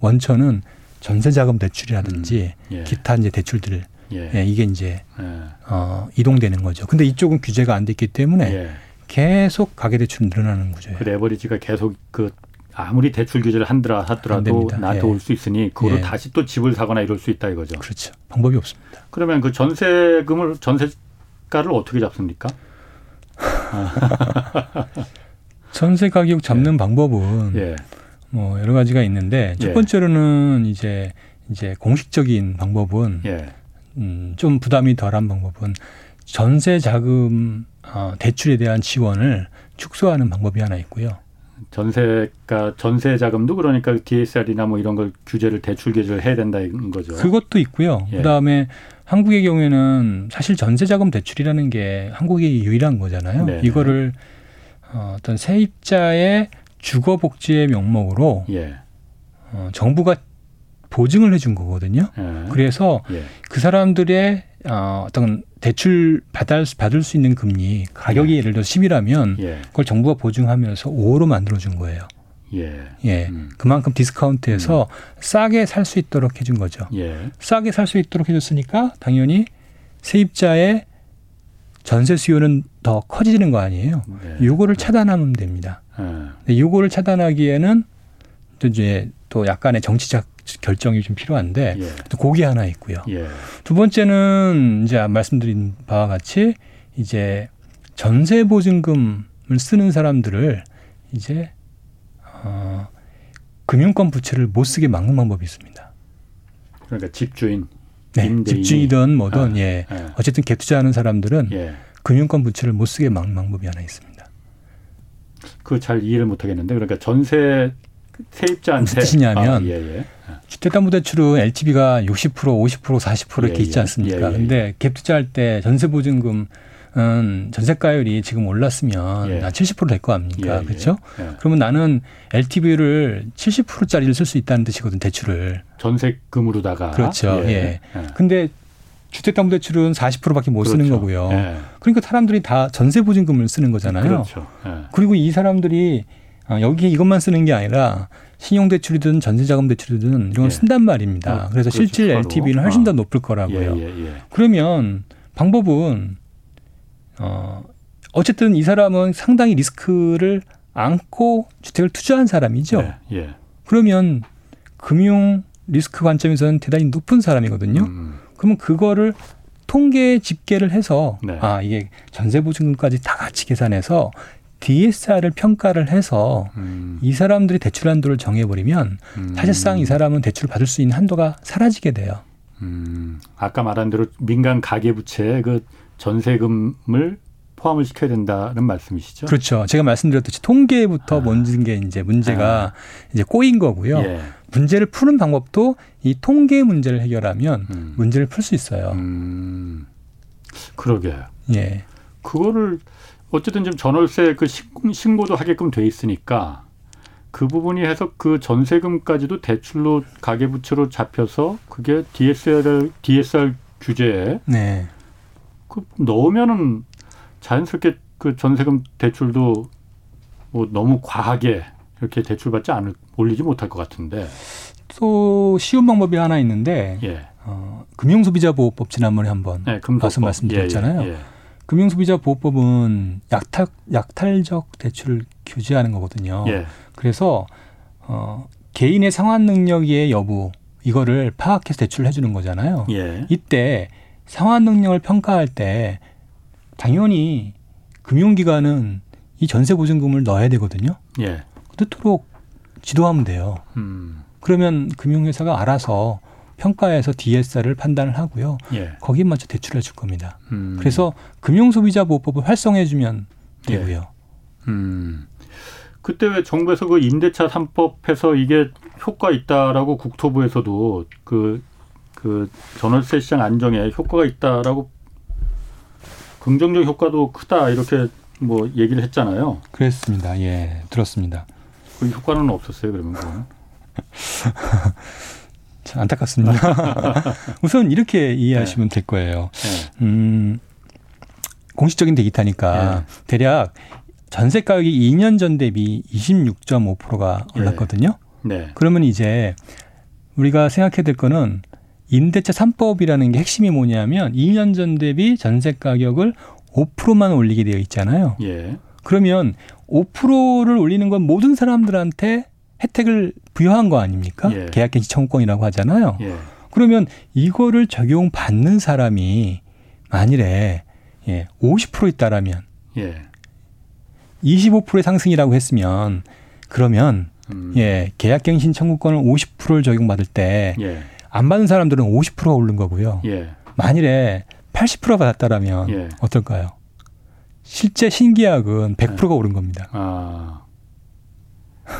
S3: 원천은 전세자금 대출이라든지 음. 예. 기타 이제 대출들 예. 예, 이게 이제 예. 어, 이동되는 거죠. 근데 이쪽은 규제가 안 됐기 때문에 예. 계속 가계대출 늘어나는 구조예요.
S1: 그 레버리지가 계속 그 아무리 대출 규제를 한더라 하더라도 나한테 예. 올수 있으니 그거로 예. 다시 또 집을 사거나 이럴 수 있다 이거죠.
S3: 그렇죠. 방법이 없습니다.
S1: 그러면 그 전세금을 전세가를 어떻게 잡습니까?
S3: 전세 가격 잡는 예. 방법은 예. 뭐 여러 가지가 있는데 첫 예. 번째로는 이제 이제 공식적인 방법은 예. 음, 좀 부담이 덜한 방법은 전세 자금 어, 대출에 대한 지원을 축소하는 방법이 하나 있고요.
S1: 전세가 전세 자금도 그러니까 DSR이나 뭐 이런 걸 규제를 대출 규제를 해야 된다는 거죠.
S3: 그것도 있고요. 예. 그다음에 한국의 경우에는 사실 전세 자금 대출이라는 게 한국의 유일한 거잖아요. 네 이거를 어, 어떤 세입자의 주거 복지의 명목으로 예. 어, 정부가 보증을 해준 거거든요. 예. 그래서 예. 그 사람들의 어, 어떤 대출 받을, 받을 수 있는 금리 가격이 예. 를 들어 10이라면 예. 그걸 정부가 보증하면서 5로 만들어 준 거예요. 예. 예. 음. 그만큼 디스카운트해서 음. 싸게 살 수 있도록 해준 거죠. 예. 싸게 살 수 있도록 해줬으니까 당연히 세입자의 전세 수요는 더 커지는 거 아니에요. 네. 요거를 차단하면 됩니다. 네. 요거를 차단하기에는 또 이제 또 약간의 정치적 결정이 좀 필요한데 예. 또 고기 하나 있고요. 예. 두 번째는 이제 말씀드린 바와 같이 이제 전세 보증금을 쓰는 사람들을 이제 어, 금융권 부채를 못 쓰게 막는 방법이 있습니다.
S1: 그러니까 집주인,
S3: 네, 집주인이든 뭐든 아, 예. 예. 어쨌든 갭 투자하는 사람들은 예. 금융권 부채를 못 쓰게 막는 방법이 하나 있습니다.
S1: 그 잘 이해를 못 하겠는데 그러니까 전세 세입자한테
S3: 무슨 뜻이냐면 아, 예, 예. 주택담보대출은 LTV가 60% 50% 40% 이렇게 예, 있지 예. 않습니까? 예, 예, 근데 갭 투자할 때 전세보증금 은 전세가율이 지금 올랐으면 예. 70%될 거 아닙니까? 예, 그렇죠? 예. 그러면 나는 LTV를 70%짜리를 쓸 수 있다는 뜻이거든 대출을.
S1: 전세금으로다가.
S3: 그렇죠. 예. 예. 근데 주택담보대출은 40%밖에 못 그렇죠. 쓰는 거고요. 그러니까 사람들이 다 전세보증금을 쓰는 거잖아요. 그렇죠. 그리고 이 사람들이 아, 여기 이것만 쓰는 게 아니라 신용대출이든 전세자금대출이든 이런 걸 예. 쓴단 말입니다. 어, 그래서 실질 LTV는 훨씬 더 아. 높을 거라고요. 예, 예, 예, 그러면 방법은 어 어쨌든 이 사람은 상당히 리스크를 안고 주택을 투자한 사람이죠. 예, 예. 그러면 금융 리스크 관점에서는 대단히 높은 사람이거든요. 음. 그러면 그거를 통계 집계를 해서 네. 아 이게 전세 보증금까지 다 같이 계산해서 DSR을 평가를 해서 음. 이 사람들이 대출 한도를 정해버리면 음. 사실상 이 사람은 대출을 받을 수 있는 한도가 사라지게 돼요.
S1: 음. 아까 말한 대로 민간 가계부채에 그 전세금을 포함을 시켜야 된다는 말씀이시죠?
S3: 그렇죠. 제가 말씀드렸듯이 통계부터 아. 먼진 게 이제 문제가 아. 이제 꼬인 거고요. 예. 문제를 푸는 방법도 이 통계 문제를 해결하면 음. 문제를 풀 수 있어요. 음.
S1: 그러게. 예. 그거를 어쨌든 지금 전월세 그 신고도 하게끔 돼 있으니까 그 부분이 해서 그 전세금까지도 대출로 가계부채로 잡혀서 그게 DSR DSR 규제에 네. 그 넣으면은 자연스럽게 그 전세금 대출도 뭐 너무 과하게 이렇게 대출받지 않을 올리지 못할 것 같은데
S3: 또 쉬운 방법이 하나 있는데 예. 어, 금융소비자보호법 지난번에 한번 네, 봐서 말씀드렸잖아요. 예, 예, 예. 금융소비자보호법은 약탈 약탈적 대출을 규제하는 거거든요. 예. 그래서 어 개인의 상환 능력의 여부 이거를 파악해서 대출을 해주는 거잖아요. 예. 이때 상환 능력을 평가할 때 당연히 금융기관은 이 전세 보증금을 넣어야 되거든요. 예. 그토록 지도하면 돼요. 음. 그러면 금융회사가 알아서 평가해서 DSR을 판단을 하고요. 예. 거기에 맞춰 대출해 줄 겁니다. 음. 그래서 금융소비자보호법을 활성화해 주면 되고요. 예. 음.
S1: 그때 왜 정부에서 그 임대차 삼법해서 이게 효과 있다라고 국토부에서도 그, 그 전월세 시장 안정에 효과가 있다라고 긍정적 효과도 크다 이렇게 뭐 얘기를 했잖아요.
S3: 그랬습니다. 예, 들었습니다.
S1: 그 효과는 없었어요, 그러면 그건?
S3: 안타깝습니다. 우선 이렇게 이해하시면 네. 될 거예요. 네. 음, 공식적인 데이터니까 네. 대략 전세 가격이 2년 전 대비 26.5%가 올랐거든요. 네. 그러면 이제 우리가 생각해야 될 거는 임대차 3법이라는 게 핵심이 뭐냐면 2년 전 대비 전세 가격을 5%만 올리게 되어 있잖아요. 예. 그러면 5%를 올리는 건 모든 사람들한테 혜택을 부여한 거 아닙니까? 예. 계약갱신 청구권이라고 하잖아요. 예. 그러면 이거를 적용받는 사람이 만일에 예, 50% 있다라면 예. 25%의 상승이라고 했으면 그러면 음. 예, 계약갱신 청구권을 50%를 적용받을 때안 예. 받은 사람들은 50%가 오른 거고요. 예. 만일에 80%가 받았다라면 예. 어떨까요? 실제 신계약은 100%가 오른 겁니다. 아.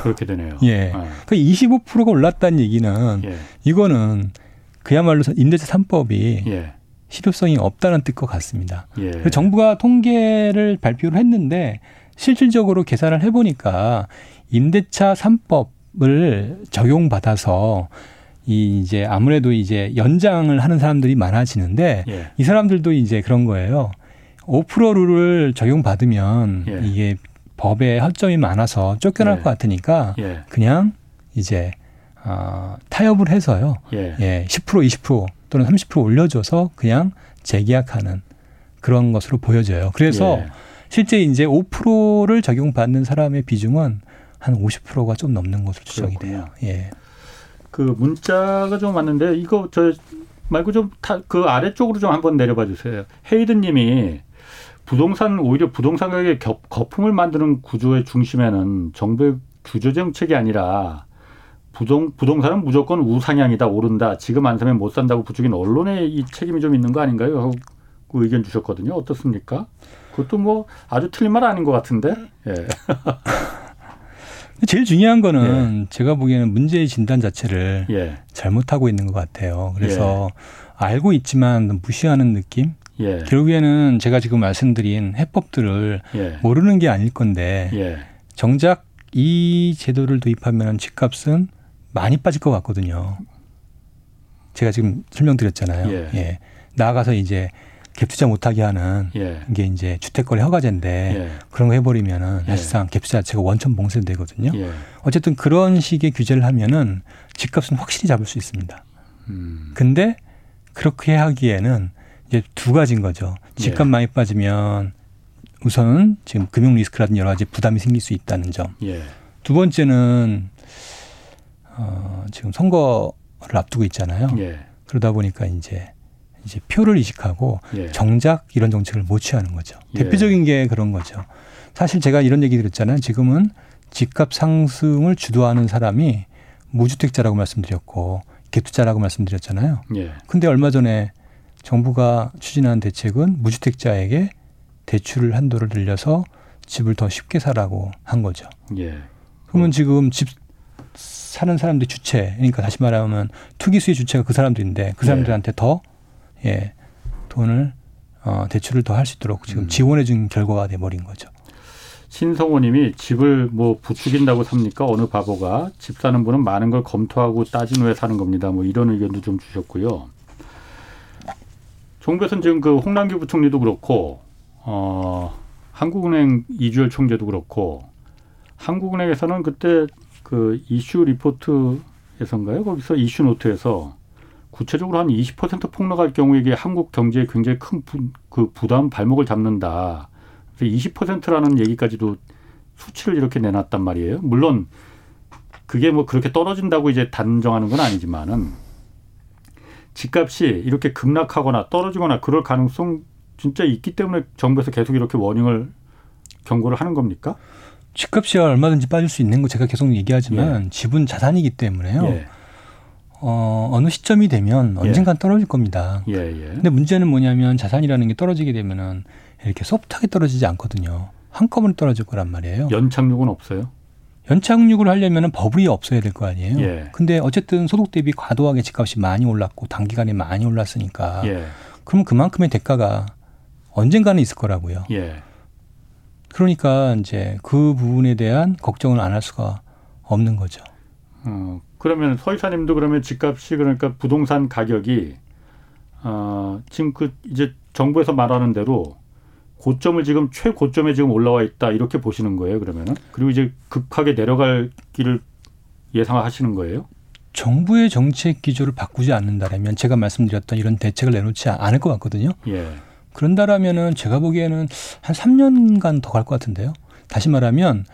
S1: 그렇게 되네요.
S3: 예. 아. 그 25%가 올랐다는 얘기는 예. 이거는 그야말로 임대차 3법이 예. 실효성이 없다는 뜻과 같습니다. 예. 정부가 통계를 발표를 했는데 실질적으로 계산을 해보니까 임대차 3법을 적용받아서 이 이제 아무래도 이제 연장을 하는 사람들이 많아지는데 예. 이 사람들도 이제 그런 거예요. 5% 룰을 적용받으면 예. 이게 법에 허점이 많아서 쫓겨날 예. 것 같으니까 예. 그냥 이제 어, 타협을 해서요. 예. 예, 10% 20% 또는 30% 올려줘서 그냥 재계약하는 그런 것으로 보여져요. 그래서 예. 실제 이제 5%를 적용받는 사람의 비중은 한 50%가 좀 넘는 것으로 추정이 돼요. 예.
S1: 그 문자가 좀 왔는데 이거 저 말고 좀 그 아래쪽으로 좀 한번 내려봐 주세요. 헤이든 님이 부동산 오히려 부동산 가격의 거품을 만드는 구조의 중심에는 정부의 규제 정책이 아니라 부동 부동산은 무조건 우상향이다 오른다 지금 안 사면 못 산다고 부추긴 언론의 이 책임이 좀 있는 거 아닌가요? 하고 그 의견 주셨거든요. 어떻습니까? 그것도 뭐 아주 틀린 말 아닌 것 같은데. 예.
S3: 제일 중요한 거는 예. 제가 보기에는 문제의 진단 자체를 예. 잘못하고 있는 것 같아요. 그래서 예. 알고 있지만 무시하는 느낌. 예. 결국에는 제가 지금 말씀드린 해법들을 예. 모르는 게 아닐 건데 예. 정작 이 제도를 도입하면 집값은 많이 빠질 것 같거든요. 제가 지금 설명드렸잖아요. 예. 예. 나아가서 이제 갭투자 못하게 하는 예. 게 이제 주택거래 허가제인데 예. 그런 거 해버리면은 예. 사실상 갭투자 자체가 원천 봉쇄되거든요. 예. 어쨌든 그런 식의 규제를 하면은 집값은 확실히 잡을 수 있습니다. 음. 근데 그렇게 하기에는 이제 두 가지인 거죠. 집값 예. 많이 빠지면 우선은 지금 금융 리스크라든지 여러 가지 부담이 생길 수 있다는 점. 예. 두 번째는 어, 지금 선거를 앞두고 있잖아요. 예. 그러다 보니까 이제 이제 표를 이식하고 예. 정작 이런 정책을 못 취하는 거죠. 예. 대표적인 게 그런 거죠. 사실 제가 이런 얘기 드렸잖아요. 지금은 집값 상승을 주도하는 사람이 무주택자라고 말씀드렸고 갭투자라고 말씀드렸잖아요. 예. 근데 얼마 전에 정부가 추진한 대책은 무주택자에게 대출 한도를 늘려서 집을 더 쉽게 사라고 한 거죠. 예. 그러면 지금 집 사는 사람들 주체, 그러니까 다시 말하면 투기 수의 주체가 그 사람들인데 그 사람들한테 더 예, 돈을 어, 대출을 더 할 수 있도록 지금 음. 지원해 준 결과가 돼 버린 거죠.
S1: 신성호님이 집을 뭐 부추긴다고 삽니까? 어느 바보가 집 사는 분은 많은 걸 검토하고 따진 후에 사는 겁니다. 뭐 이런 의견도 좀 주셨고요. 정부에서는 지금 그 홍남기 부총리도 그렇고 어 한국은행 이주열 총재도 그렇고 한국은행에서는 그때 그 이슈 리포트에서인가요? 거기서 이슈 노트에서 구체적으로 한 20% 폭락할 경우에 이게 한국 경제에 굉장히 큰 그 부담 발목을 잡는다. 그래서 20%라는 얘기까지도 수치를 이렇게 내놨단 말이에요. 물론 그게 뭐 그렇게 떨어진다고 이제 단정하는 건 아니지만은 집값이 이렇게 급락하거나 떨어지거나 그럴 가능성 진짜 있기 때문에 정부에서 계속 이렇게 워닝을 경고를 하는 겁니까?
S3: 집값이 얼마든지 빠질 수 있는 거 제가 계속 얘기하지만 예. 집은 자산이기 때문에요. 예. 어, 어느 시점이 되면 예. 언젠간 예. 떨어질 겁니다. 예, 예. 근데 문제는 뭐냐면 자산이라는 게 떨어지게 되면은 이렇게 소프트하게 떨어지지 않거든요. 한꺼번에 떨어질 거란 말이에요.
S1: 연착륙은 없어요?
S3: 연착륙을 하려면 버블이 없어야 될 거 아니에요. 예. 근데 어쨌든 소득 대비 과도하게 집값이 많이 올랐고 단기간에 많이 올랐으니까 예. 그럼 그만큼의 대가가 언젠가는 있을 거라고요. 예. 그러니까 이제 그 부분에 대한 걱정을 안 할 수가 없는 거죠.
S1: 어, 그러면 서 이사님도 그러면 집값이 그러니까 부동산 가격이 어, 지금 그 이제 정부에서 말하는 대로 고점을 지금 최고점에 지금 올라와 있다 이렇게 보시는 거예요 그러면은 그리고 이제 급하게 내려갈 길을 예상하시는 거예요?
S3: 정부의 정책 기조를 바꾸지 않는다면 제가 말씀드렸던 이런 대책을 내놓지 않을 것 같거든요.
S1: 예.
S3: 그런다라면은 제가 보기에는 한 3년간 더 갈 것 같은데요. 다시 말하면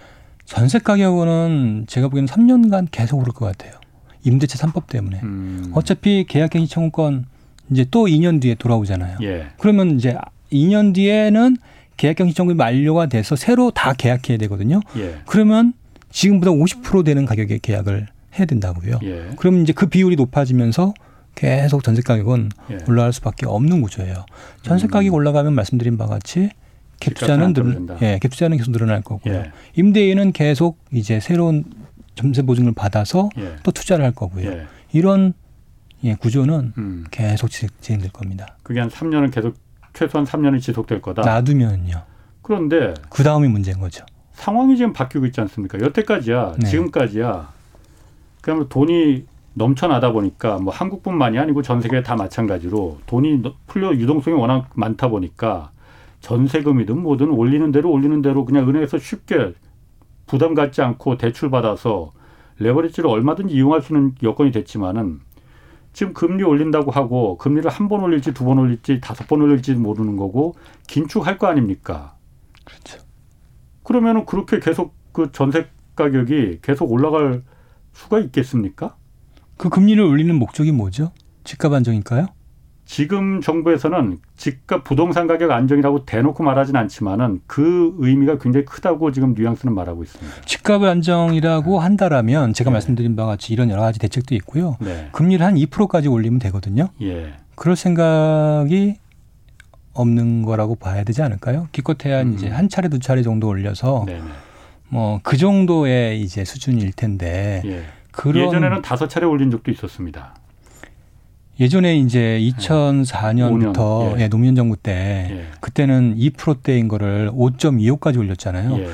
S3: 전세 가격은 제가 보기에는 3년간 계속 오를 것 같아요. 임대차 3법 때문에. 음. 어차피 계약갱신 청구권 이제 또 2년 뒤에 돌아오잖아요. 예. 그러면 이제 2년 뒤에는 계약갱신 청구이 만료가 돼서 새로 다 계약해야 되거든요. 예. 그러면 지금보다 50% 되는 가격의 계약을 해야 된다고요. 예. 그러면 이제 그 비율이 높아지면서 계속 전세 가격은 예. 올라갈 수밖에 없는 구조예요. 전세 가격이 음. 올라가면 말씀드린 바와 같이 갭 투자는 늘, 예, 갭 투자는 계속 늘어날 거고요. 예. 임대인은 계속 이제 새로운 점세 보증을 받아서 예. 또 투자를 할 거고요. 예. 이런 예, 구조는 음. 계속 진행될 겁니다.
S1: 그게 한 3년은 계속 최소한 3년이 지속될 거다.
S3: 놔두면요.
S1: 그런데
S3: 그 다음이 문제인 거죠.
S1: 상황이 지금 바뀌고 있지 않습니까? 여태까지야 네. 지금까지야 그야말로 돈이 넘쳐나다 보니까 뭐 한국뿐만이 아니고 전 세계 다 마찬가지로 돈이 풀려 유동성이 워낙 많다 보니까 전세금이든 뭐든 올리는 대로 올리는 대로 그냥 은행에서 쉽게 부담 갖지 않고 대출 받아서 레버리지를 얼마든지 이용할 수 있는 여건이 됐지만은 지금 금리 올린다고 하고 금리를 한 번 올릴지 두 번 올릴지 다섯 번 올릴지 모르는 거고 긴축할 거 아닙니까?
S3: 그렇죠.
S1: 그러면은 그렇게 계속 그 전세 가격이 계속 올라갈 수가 있겠습니까?
S3: 그 금리를 올리는 목적이 뭐죠? 집값 안정일까요?
S1: 지금 정부에서는 집값 부동산 가격 안정이라고 대놓고 말하진 않지만은 그 의미가 굉장히 크다고 지금 뉘앙스는 말하고 있습니다.
S3: 집값 안정이라고 한다라면 제가 네. 말씀드린 바와 같이 이런 여러 가지 대책도 있고요. 네. 금리를 한 2%까지 올리면 되거든요. 예. 그럴 생각이 없는 거라고 봐야 되지 않을까요? 기껏해야 음. 이제 한 차례 두 차례 정도 올려서 뭐 그 정도의 이제 수준일 텐데 예.
S1: 그런 예전에는 다섯 차례 올린 적도 있었습니다.
S3: 예전에 이제 2004년부터 예. 예, 노무현 정부 때 예. 그때는 2%대인 거를 5.25까지 올렸잖아요. 예.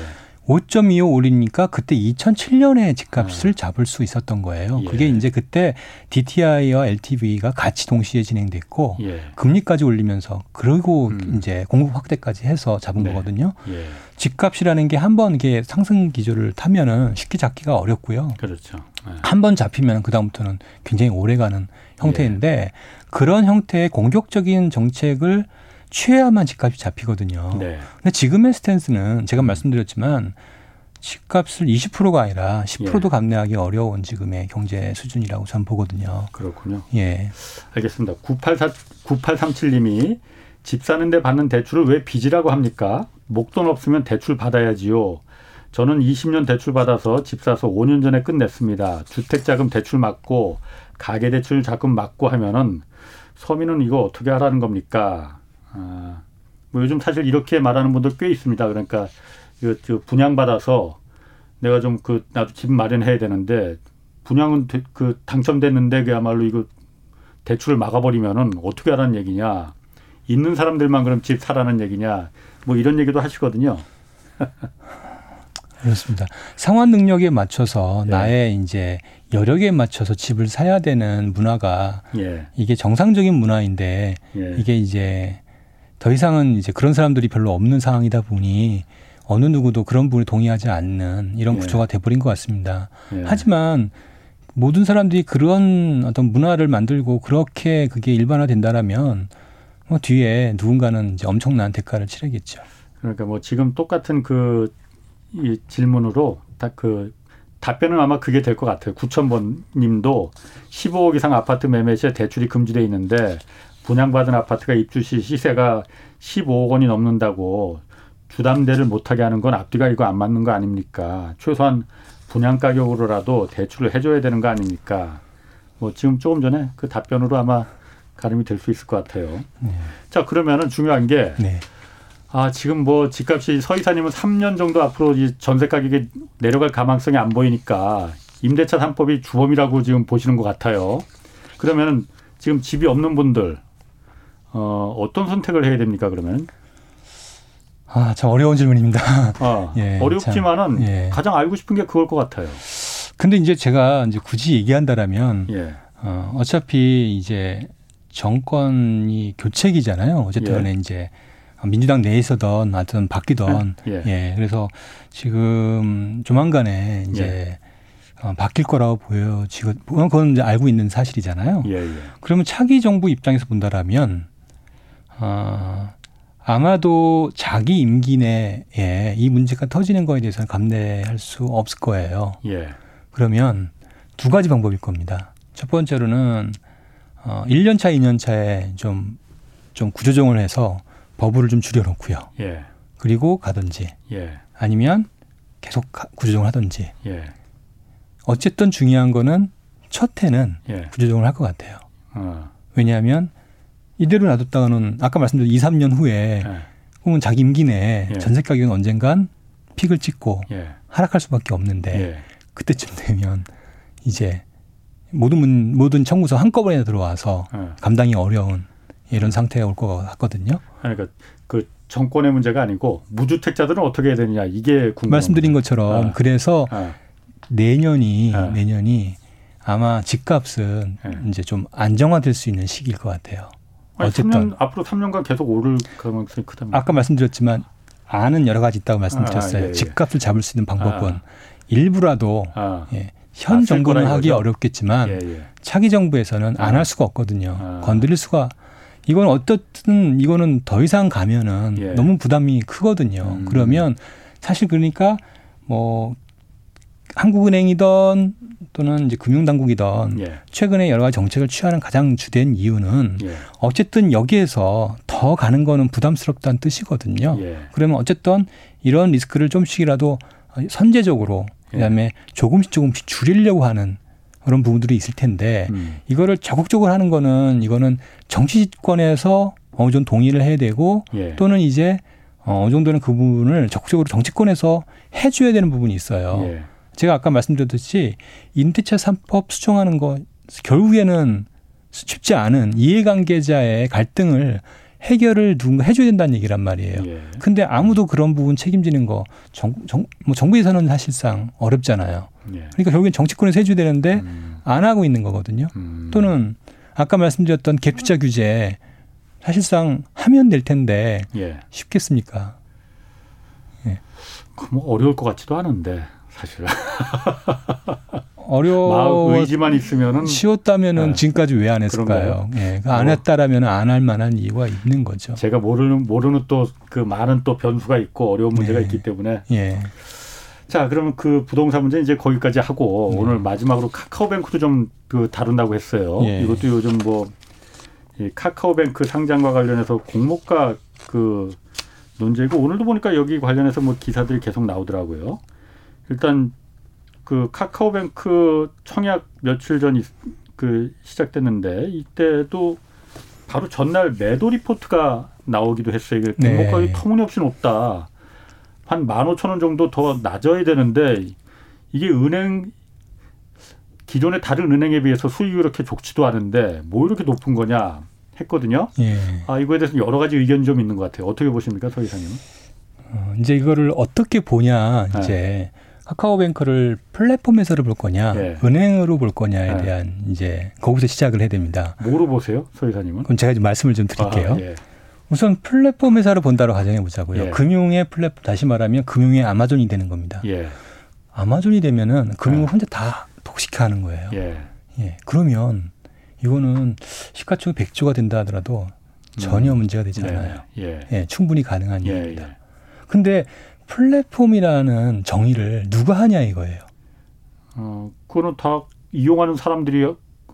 S3: 5.25 올리니까 그때 2007년에 집값을 아. 잡을 수 있었던 거예요. 예. 그게 이제 그때 DTI와 LTV가 같이 동시에 진행됐고 예. 금리까지 올리면서 그리고 음. 이제 공급 확대까지 해서 잡은 네. 거거든요. 예. 집값이라는 게 한 번 이게 상승 기조를 타면은 쉽게 잡기가 어렵고요.
S1: 그렇죠.
S3: 네. 한번 잡히면 그 다음부터는 굉장히 오래가는 형태인데 예. 그런 형태의 공격적인 정책을 취해야만 집값이 잡히거든요. 네. 근데 지금의 스탠스는 제가 말씀드렸지만 집값을 20%가 아니라 10%도 예. 감내하기 어려운 지금의 경제 수준이라고 저는 보거든요.
S1: 그렇군요.
S3: 예.
S1: 알겠습니다. 984, 9837님이 집 사는데 받는 대출을 왜 빚이라고 합니까? 목돈 없으면 대출 받아야지요. 저는 20년 대출 받아서 집 사서 5년 전에 끝냈습니다. 주택자금 대출 받고 가계 대출 자금 받고 하면은 서민은 이거 어떻게 하라는 겁니까? 아, 뭐 요즘 사실 이렇게 말하는 분들 꽤 있습니다. 그러니까 이거 저 분양 받아서 내가 좀 그 나도 집 마련해야 되는데 분양은 되, 그 당첨됐는데 그야말로 이거 대출을 막아버리면은 어떻게 하라는 얘기냐? 있는 사람들만 그럼 집 사라는 얘기냐? 뭐 이런 얘기도 하시거든요.
S3: 그렇습니다. 상환 능력에 맞춰서 예. 나의 이제 여력에 맞춰서 집을 사야 되는 문화가 예. 이게 정상적인 문화인데 예. 이게 이제 더 이상은 이제 그런 사람들이 별로 없는 상황이다 보니 어느 누구도 그런 부분에 동의하지 않는 이런 예. 구조가 돼버린 것 같습니다. 예. 하지만 모든 사람들이 그런 어떤 문화를 만들고 그렇게 그게 일반화된다라면 뭐 뒤에 누군가는 이제 엄청난 대가를 치르겠죠.
S1: 그러니까 뭐 지금 똑같은 그 이 질문으로 딱 그 답변은 아마 그게 될 것 같아요. 9천번 님도 15억 이상 아파트 매매 시에 대출이 금지돼 있는데 분양받은 아파트가 입주 시 시세가 15억 원이 넘는다고 주담대를 못하게 하는 건 앞뒤가 이거 안 맞는 거 아닙니까? 최소한 분양 가격으로라도 대출을 해줘야 되는 거 아닙니까? 뭐 지금 조금 전에 그 답변으로 아마 가름이 될 수 있을 것 같아요. 네. 자 그러면은 중요한 게 네. 아, 지금 뭐 집값이 서 이사님은 3년 정도 앞으로 이 전세 가격이 내려갈 가망성이 안 보이니까 임대차 3법이 주범이라고 지금 보시는 것 같아요. 그러면은 지금 집이 없는 분들 어, 어떤 선택을 해야 됩니까, 그러면?
S3: 아, 참 어려운 질문입니다.
S1: 아, 예, 어렵지만은 예. 가장 알고 싶은 게 그걸 것 같아요.
S3: 근데 이제 제가 이제 굳이 얘기한다라면 예. 어, 어차피 이제 정권이 교체기잖아요. 어쨌든 예. 이제 민주당 내에서든 하여튼 바뀌던 예. 예. 그래서 지금 조만간에 이제 예. 어, 바뀔 거라고 보여요. 지금 그건 이제 알고 있는 사실이잖아요. 예, 예. 그러면 차기 정부 입장에서 본다라면 어, 아마도 자기 임기 내에 이 문제가 터지는 거에 대해서는 감내할 수 없을 거예요. 예. 그러면 두 가지 방법일 겁니다. 첫 번째로는 어 1년 차, 2년 차에 좀, 좀 구조정을 해서 버블을 좀 줄여놓고요. 예. 그리고 가든지 예. 아니면 계속 구조정을 하든지. 예. 어쨌든 중요한 거는 첫 해는 예. 구조정을 할 것 같아요. 어. 왜냐하면 이대로 놔뒀다가는 아까 말씀드린 2, 3년 후에 예. 혹은 자기 임기 내에 예. 전세 가격은 언젠간 픽을 찍고 예. 하락할 수밖에 없는데 예. 그때쯤 되면 이제 모든 모든 청구서 한꺼번에 들어와서 예. 감당이 어려운 이런 상태가 올것 같거든요.
S1: 그러니까 그 정권의 문제가 아니고 무주택자들은 어떻게 해야 되느냐 이게 궁금
S3: 말씀드린 것처럼 아. 그래서 아. 내년이 아. 내년이 아마 집값은 이제 좀 안정화될 수 있는 시기일 것 같아요.
S1: 아니, 어쨌든 3년, 앞으로 3년간 계속 오를 가능성이 크다면
S3: 아까 말씀드렸지만 안은 여러 가지 있다고 말씀드렸어요. 아, 예, 예. 집값을 잡을 수 있는 방법은 아. 일부라도 아. 예. 현 아, 정부는 하기 거죠? 어렵겠지만 예, 예. 차기 정부에서는 안할 아. 수가 없거든요. 아. 건드릴 수가 이건 어떻든 이거는 더 이상 가면은 예. 너무 부담이 크거든요. 음. 그러면 사실 그러니까 뭐 한국은행이던 또는 이제 금융당국이던 예. 최근에 여러 가지 정책을 취하는 가장 주된 이유는 예. 어쨌든 여기에서 더 가는 거는 부담스럽다는 뜻이거든요. 예. 그러면 어쨌든 이런 리스크를 좀씩이라도 선제적으로 예. 그다음에 조금씩 조금씩 줄이려고 하는 그런 부분들이 있을 텐데 음. 이거를 적극적으로 하는 거는 이거는 정치권에서 어느 정도 동의를 해야 되고 예. 또는 이제 어느 정도는 그 부분을 적극적으로 정치권에서 해줘야 되는 부분이 있어요. 예. 제가 아까 말씀드렸듯이 임대차 3법 수정하는 거 결국에는 쉽지 않은 이해관계자의 갈등을 해결을 누군가 해줘야 된다는 얘기란 말이에요. 예. 근데 아무도 그런 부분 책임지는 거 정, 정, 뭐 정부에서는 사실상 어렵잖아요. 예. 그러니까 결국엔 정치권에서 해줘야 되는데 음. 안 하고 있는 거거든요. 음. 또는 아까 말씀드렸던 갭투자 규제 사실상 하면 될 텐데 예. 쉽겠습니까?
S1: 예. 뭐 어려울 것 같지도 않은데 사실.
S3: 어려워
S1: 의지만 있으면은
S3: 쉬웠다면은 네. 지금까지 왜 안 했을까요? 예. 안뭐 했다라면 안 할 만한 이유가 있는 거죠.
S1: 제가 모르는 모르는 또 그 많은 또 변수가 있고 어려운 문제가 예. 있기 때문에. 예. 자, 그러면 그 부동산 문제 이제 거기까지 하고 네. 오늘 마지막으로 카카오뱅크도 좀 그 다룬다고 했어요. 예. 이것도 요즘 뭐 이 카카오뱅크 상장과 관련해서 공모가 그 논제고 오늘도 보니까 여기 관련해서 뭐 기사들이 계속 나오더라고요. 일단 그 카카오뱅크 청약 며칠 전 그 시작됐는데 이때도 바로 전날 매도 리포트가 나오기도 했어요. 이게 공모가격이 네. 터무니없이 높다. 한 만 오천 원 정도 더 낮아야 되는데 이게 은행 기존의 다른 은행에 비해서 수익이 그렇게 좋지도 않은데 뭐 이렇게 높은 거냐 했거든요. 예. 아 이거에 대해서 여러 가지 의견이 좀 있는 것 같아요. 어떻게 보십니까, 서 이사님은?
S3: 어, 이제 이거를 어떻게 보냐 이제 네. 카카오뱅크를 플랫폼에서를 볼 거냐, 네. 은행으로 볼 거냐에 네. 대한 이제 거기서 시작을 해야 됩니다.
S1: 뭐로 보세요, 서 이사님은?
S3: 그럼 제가 좀 말씀을 좀 드릴게요. 아, 예. 우선 플랫폼 회사를 본다로 가정해 보자고요. 예. 금융의 플랫폼 다시 말하면 금융의 아마존이 되는 겁니다. 예. 아마존이 되면은 금융을 아. 혼자 다 독식하는 거예요. 예. 예. 그러면 이거는 시가총액 100조가 된다 하더라도 전혀 음. 문제가 되지 네. 않아요. 예. 예. 충분히 가능한 예, 일입니다. 예. 근데 플랫폼이라는 정의를 누가 하냐 이거예요.
S1: 어, 그거는 다 이용하는 사람들이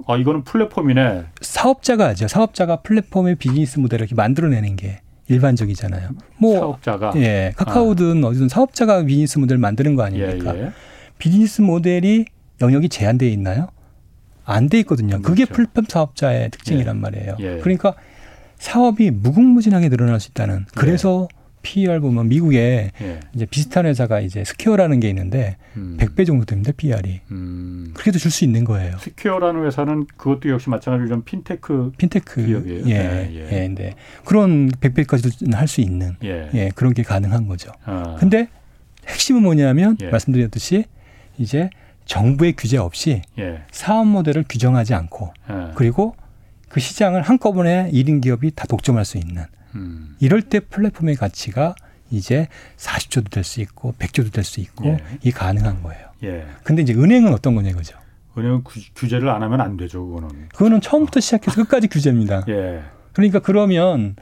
S1: 아 이거는 플랫폼이네.
S3: 사업자가 하죠. 사업자가 플랫폼의 비즈니스 모델을 이렇게 만들어내는 게 일반적이잖아요.
S1: 뭐 사업자가
S3: 예 카카오든 아. 어디든 사업자가 비즈니스 모델을 만드는 거 아닙니까? 예, 예. 비즈니스 모델이 영역이 제한되어 있나요? 안 돼 있거든요. 그게 그렇죠. 플랫폼 사업자의 특징이란 예. 말이에요. 예. 그러니까 사업이 무궁무진하게 늘어날 수 있다는. 그래서 PER 보면 미국에 예. 이제 비슷한 회사가 이제 스퀘어라는 게 있는데 음. 100배 정도 됩니다, PER이. 음. 그렇게도 줄 수 있는 거예요.
S1: 스퀘어라는 회사는 그것도 역시 마찬가지로 좀 핀테크
S3: 핀테크 기업이에요. 예. 예. 예. 예. 근데 그런 100배까지도 할 수 있는 예. 예. 그런 게 가능한 거죠. 아. 근데 핵심은 뭐냐면 예. 말씀드렸듯이 이제 정부의 규제 없이 예. 사업 모델을 규정하지 않고 예. 그리고 그 시장을 한꺼번에 1인 기업이 다 독점할 수 있는 음. 이럴 때 플랫폼의 가치가 이제 40조도 될 수 있고 100조도 될 수 있고 예. 이 가능한 거예요. 예. 근데 이제 은행은 어떤 거냐 이거죠.
S1: 은행은 규제를 안 하면 안 되죠, 그거는.
S3: 그거는 처음부터 시작해서 끝까지 규제입니다. 예. 그러니까 그러면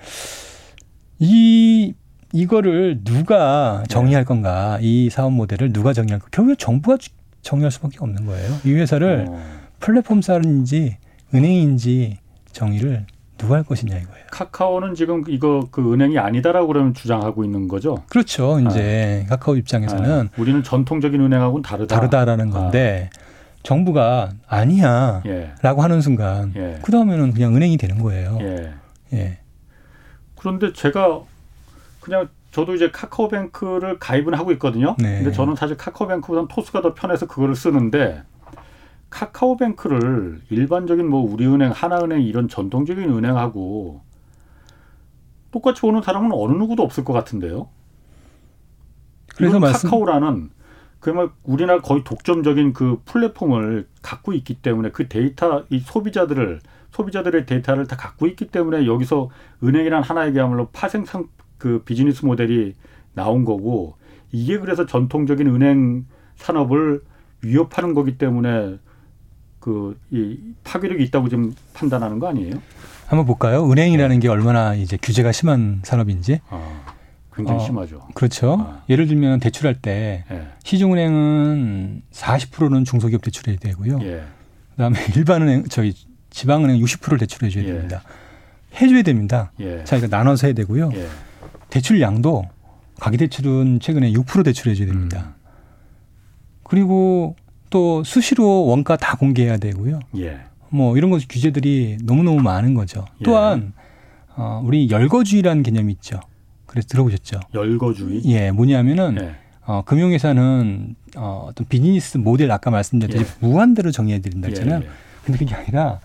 S3: 이 이거를 누가 정의할 네. 건가? 이 사업 모델을 누가 정의할 까 결국 정부가 정의할 수밖에 없는 거예요. 이 회사를 어. 플랫폼사인지 은행인지 정의를 누가 할 것이냐 이거예요.
S1: 카카오는 지금 이거 그 은행이 아니다라고 그러면 주장하고 있는 거죠.
S3: 그렇죠. 이제 아. 카카오 입장에서는 아.
S1: 우리는 전통적인 은행하고는 다르다.
S3: 다르다라는 건데 아. 정부가 아니야라고 예. 하는 순간 예. 그 다음에는 그냥 은행이 되는 거예요. 예. 예.
S1: 그런데 제가 그냥 저도 이제 카카오뱅크를 가입은 하고 있거든요. 네. 근데 저는 사실 카카오뱅크보다는 토스가 더 편해서 그거를 쓰는데 카카오뱅크를 일반적인 뭐 우리은행, 하나은행 이런 전통적인 은행하고 똑같이 보는 사람은 어느 누구도 없을 것 같은데요. 그래서 말씀... 카카오라는 그야말로 우리나라 거의 독점적인 그 플랫폼을 갖고 있기 때문에 그 데이터 이 소비자들을 소비자들의 데이터를 다 갖고 있기 때문에 여기서 은행이란 하나의 그야말로 파생상 그 비즈니스 모델이 나온 거고 이게 그래서 전통적인 은행 산업을 위협하는 거기 때문에 그 이 파괴력이 있다고 좀 판단하는 거 아니에요?
S3: 한번 볼까요? 은행이라는 게 얼마나 이제 규제가 심한 산업인지. 아,
S1: 굉장히 어, 심하죠.
S3: 그렇죠. 아. 예를 들면 대출할 때 예. 시중은행은 40%는 중소기업 대출해야 되고요. 예. 그다음에 일반은행 저희 지방은행 60%를 대출해 줘야 예. 됩니다. 해줘야 됩니다. 예. 자, 이거 나눠서 해야 되고요. 예. 대출량도 가계대출은 최근에 6% 대출해 줘야 됩니다. 음. 그리고 또 수시로 원가 다 공개해야 되고요. 예. 뭐 이런 것 규제들이 너무너무 많은 거죠. 예. 또한 어, 우리 열거주의라는 개념이 있죠. 그래서 들어보셨죠?
S1: 열거주의?
S3: 예, 뭐냐면은 예. 어, 금융회사는 어, 어떤 비즈니스 모델 아까 말씀드렸듯이 예. 무한대로 정의해 드린다 했잖아요. 예, 예. 근데 그게 아니라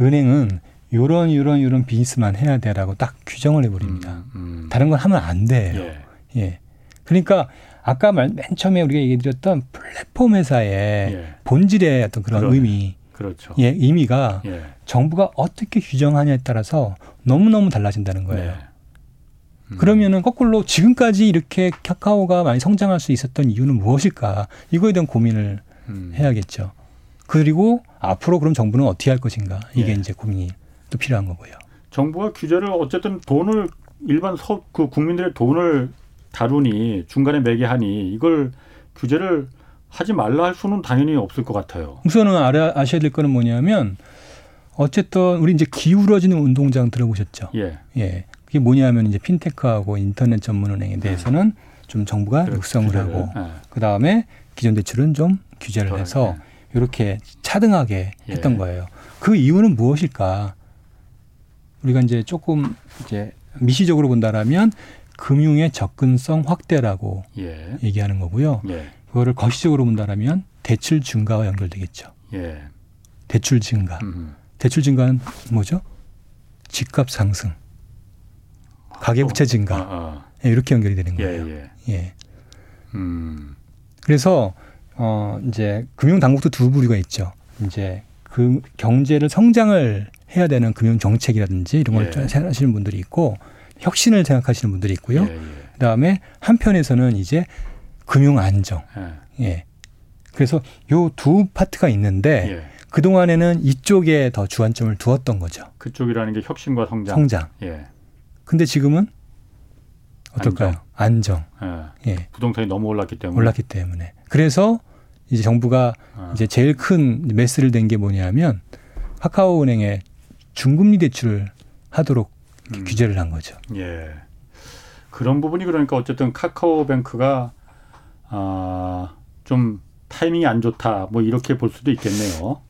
S3: 은행은 요런 요런 요런 비즈니스만 해야 돼라고 딱 규정을 해버립니다. 음, 음. 다른 건 하면 안 돼요. 예. 예. 그러니까 아까 맨 처음에 우리가 얘기 드렸던 플랫폼 회사의 예. 본질의 어떤 그런 그러네. 의미,
S1: 그렇죠.
S3: 예, 의미가 예. 정부가 어떻게 규정하냐에 따라서 너무 너무 달라진다는 거예요. 네. 음. 그러면은 거꾸로 지금까지 이렇게 카카오가 많이 성장할 수 있었던 이유는 무엇일까? 이거에 대한 고민을 음. 해야겠죠. 그리고 앞으로 그럼 정부는 어떻게 할 것인가? 이게 예. 이제 고민이 또 필요한 거고요.
S1: 정부가 규제를 어쨌든 돈을 일반 서, 그 국민들의 돈을 다루니 중간에 매게 하니 이걸 규제를 하지 말라 할 수는 당연히 없을 것 같아요.
S3: 우선은 알아, 아셔야 될 거는 뭐냐면 어쨌든 우리 이제 기울어지는 운동장 들어보셨죠? 예. 예. 그게 뭐냐면 이제 핀테크하고 인터넷 전문은행에 대해서는 네. 좀 정부가 그렇죠. 육성을 하고 네. 그 다음에 기존 대출은 좀 규제를 해서 네. 이렇게 차등하게 예. 했던 거예요. 그 이유는 무엇일까? 우리가 이제 조금 이제 미시적으로 본다라면 금융의 접근성 확대라고 예. 얘기하는 거고요. 예. 그거를 거시적으로 본다라면 대출 증가와 연결되겠죠. 예. 대출 증가. 음흠. 대출 증가는 뭐죠? 집값 상승, 가계부채 증가 아, 아. 예, 이렇게 연결이 되는 예, 거예요. 예. 예. 음. 그래서 어 이제 금융 당국도 두 부류가 있죠. 이제 그 경제를 성장을 해야 되는 금융 정책이라든지 이런 걸 예. 생각하시는 분들이 있고 혁신을 생각하시는 분들이 있고요. 예, 예. 그다음에 한편에서는 이제 금융 안정. 예. 예. 그래서 요 두 파트가 있는데 예. 그 동안에는 이쪽에 더 주안점을 두었던 거죠.
S1: 그쪽이라는 게 혁신과 성장.
S3: 성장. 예. 근데 지금은 어떨까요? 안정. 안정.
S1: 예. 예. 부동산이 너무 올랐기 때문에.
S3: 올랐기 때문에. 그래서 이제 정부가 아. 이제 제일 큰 메스를 댄게 뭐냐면 카카오은행에 중금리 대출을 하도록 음. 규제를 한 거죠.
S1: 예. 그런 부분이 그러니까 어쨌든 카카오뱅크가 아, 좀 타이밍이 안 좋다. 뭐 이렇게 볼 수도 있겠네요.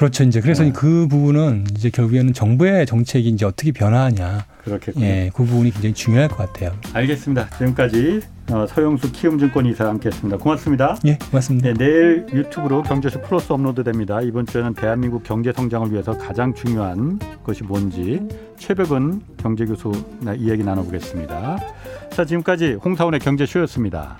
S3: 그렇죠. 이제 그래서 네. 그 부분은 이제 결국에는 정부의 정책이 이제 어떻게 변화하냐.
S1: 그렇겠군요.
S3: 예, 그 부분이 굉장히 중요할 것 같아요.
S1: 알겠습니다. 지금까지 어, 서영수 키움증권 이사 함께했습니다. 고맙습니다.
S3: 예, 고맙습니다. 네,
S1: 내일 유튜브로 경제수 플러스 업로드됩니다. 이번 주에는 대한민국 경제 성장을 위해서 가장 중요한 것이 뭔지 최백은 경제교수 이야기 나눠보겠습니다. 자, 지금까지 홍사원의 경제쇼였습니다.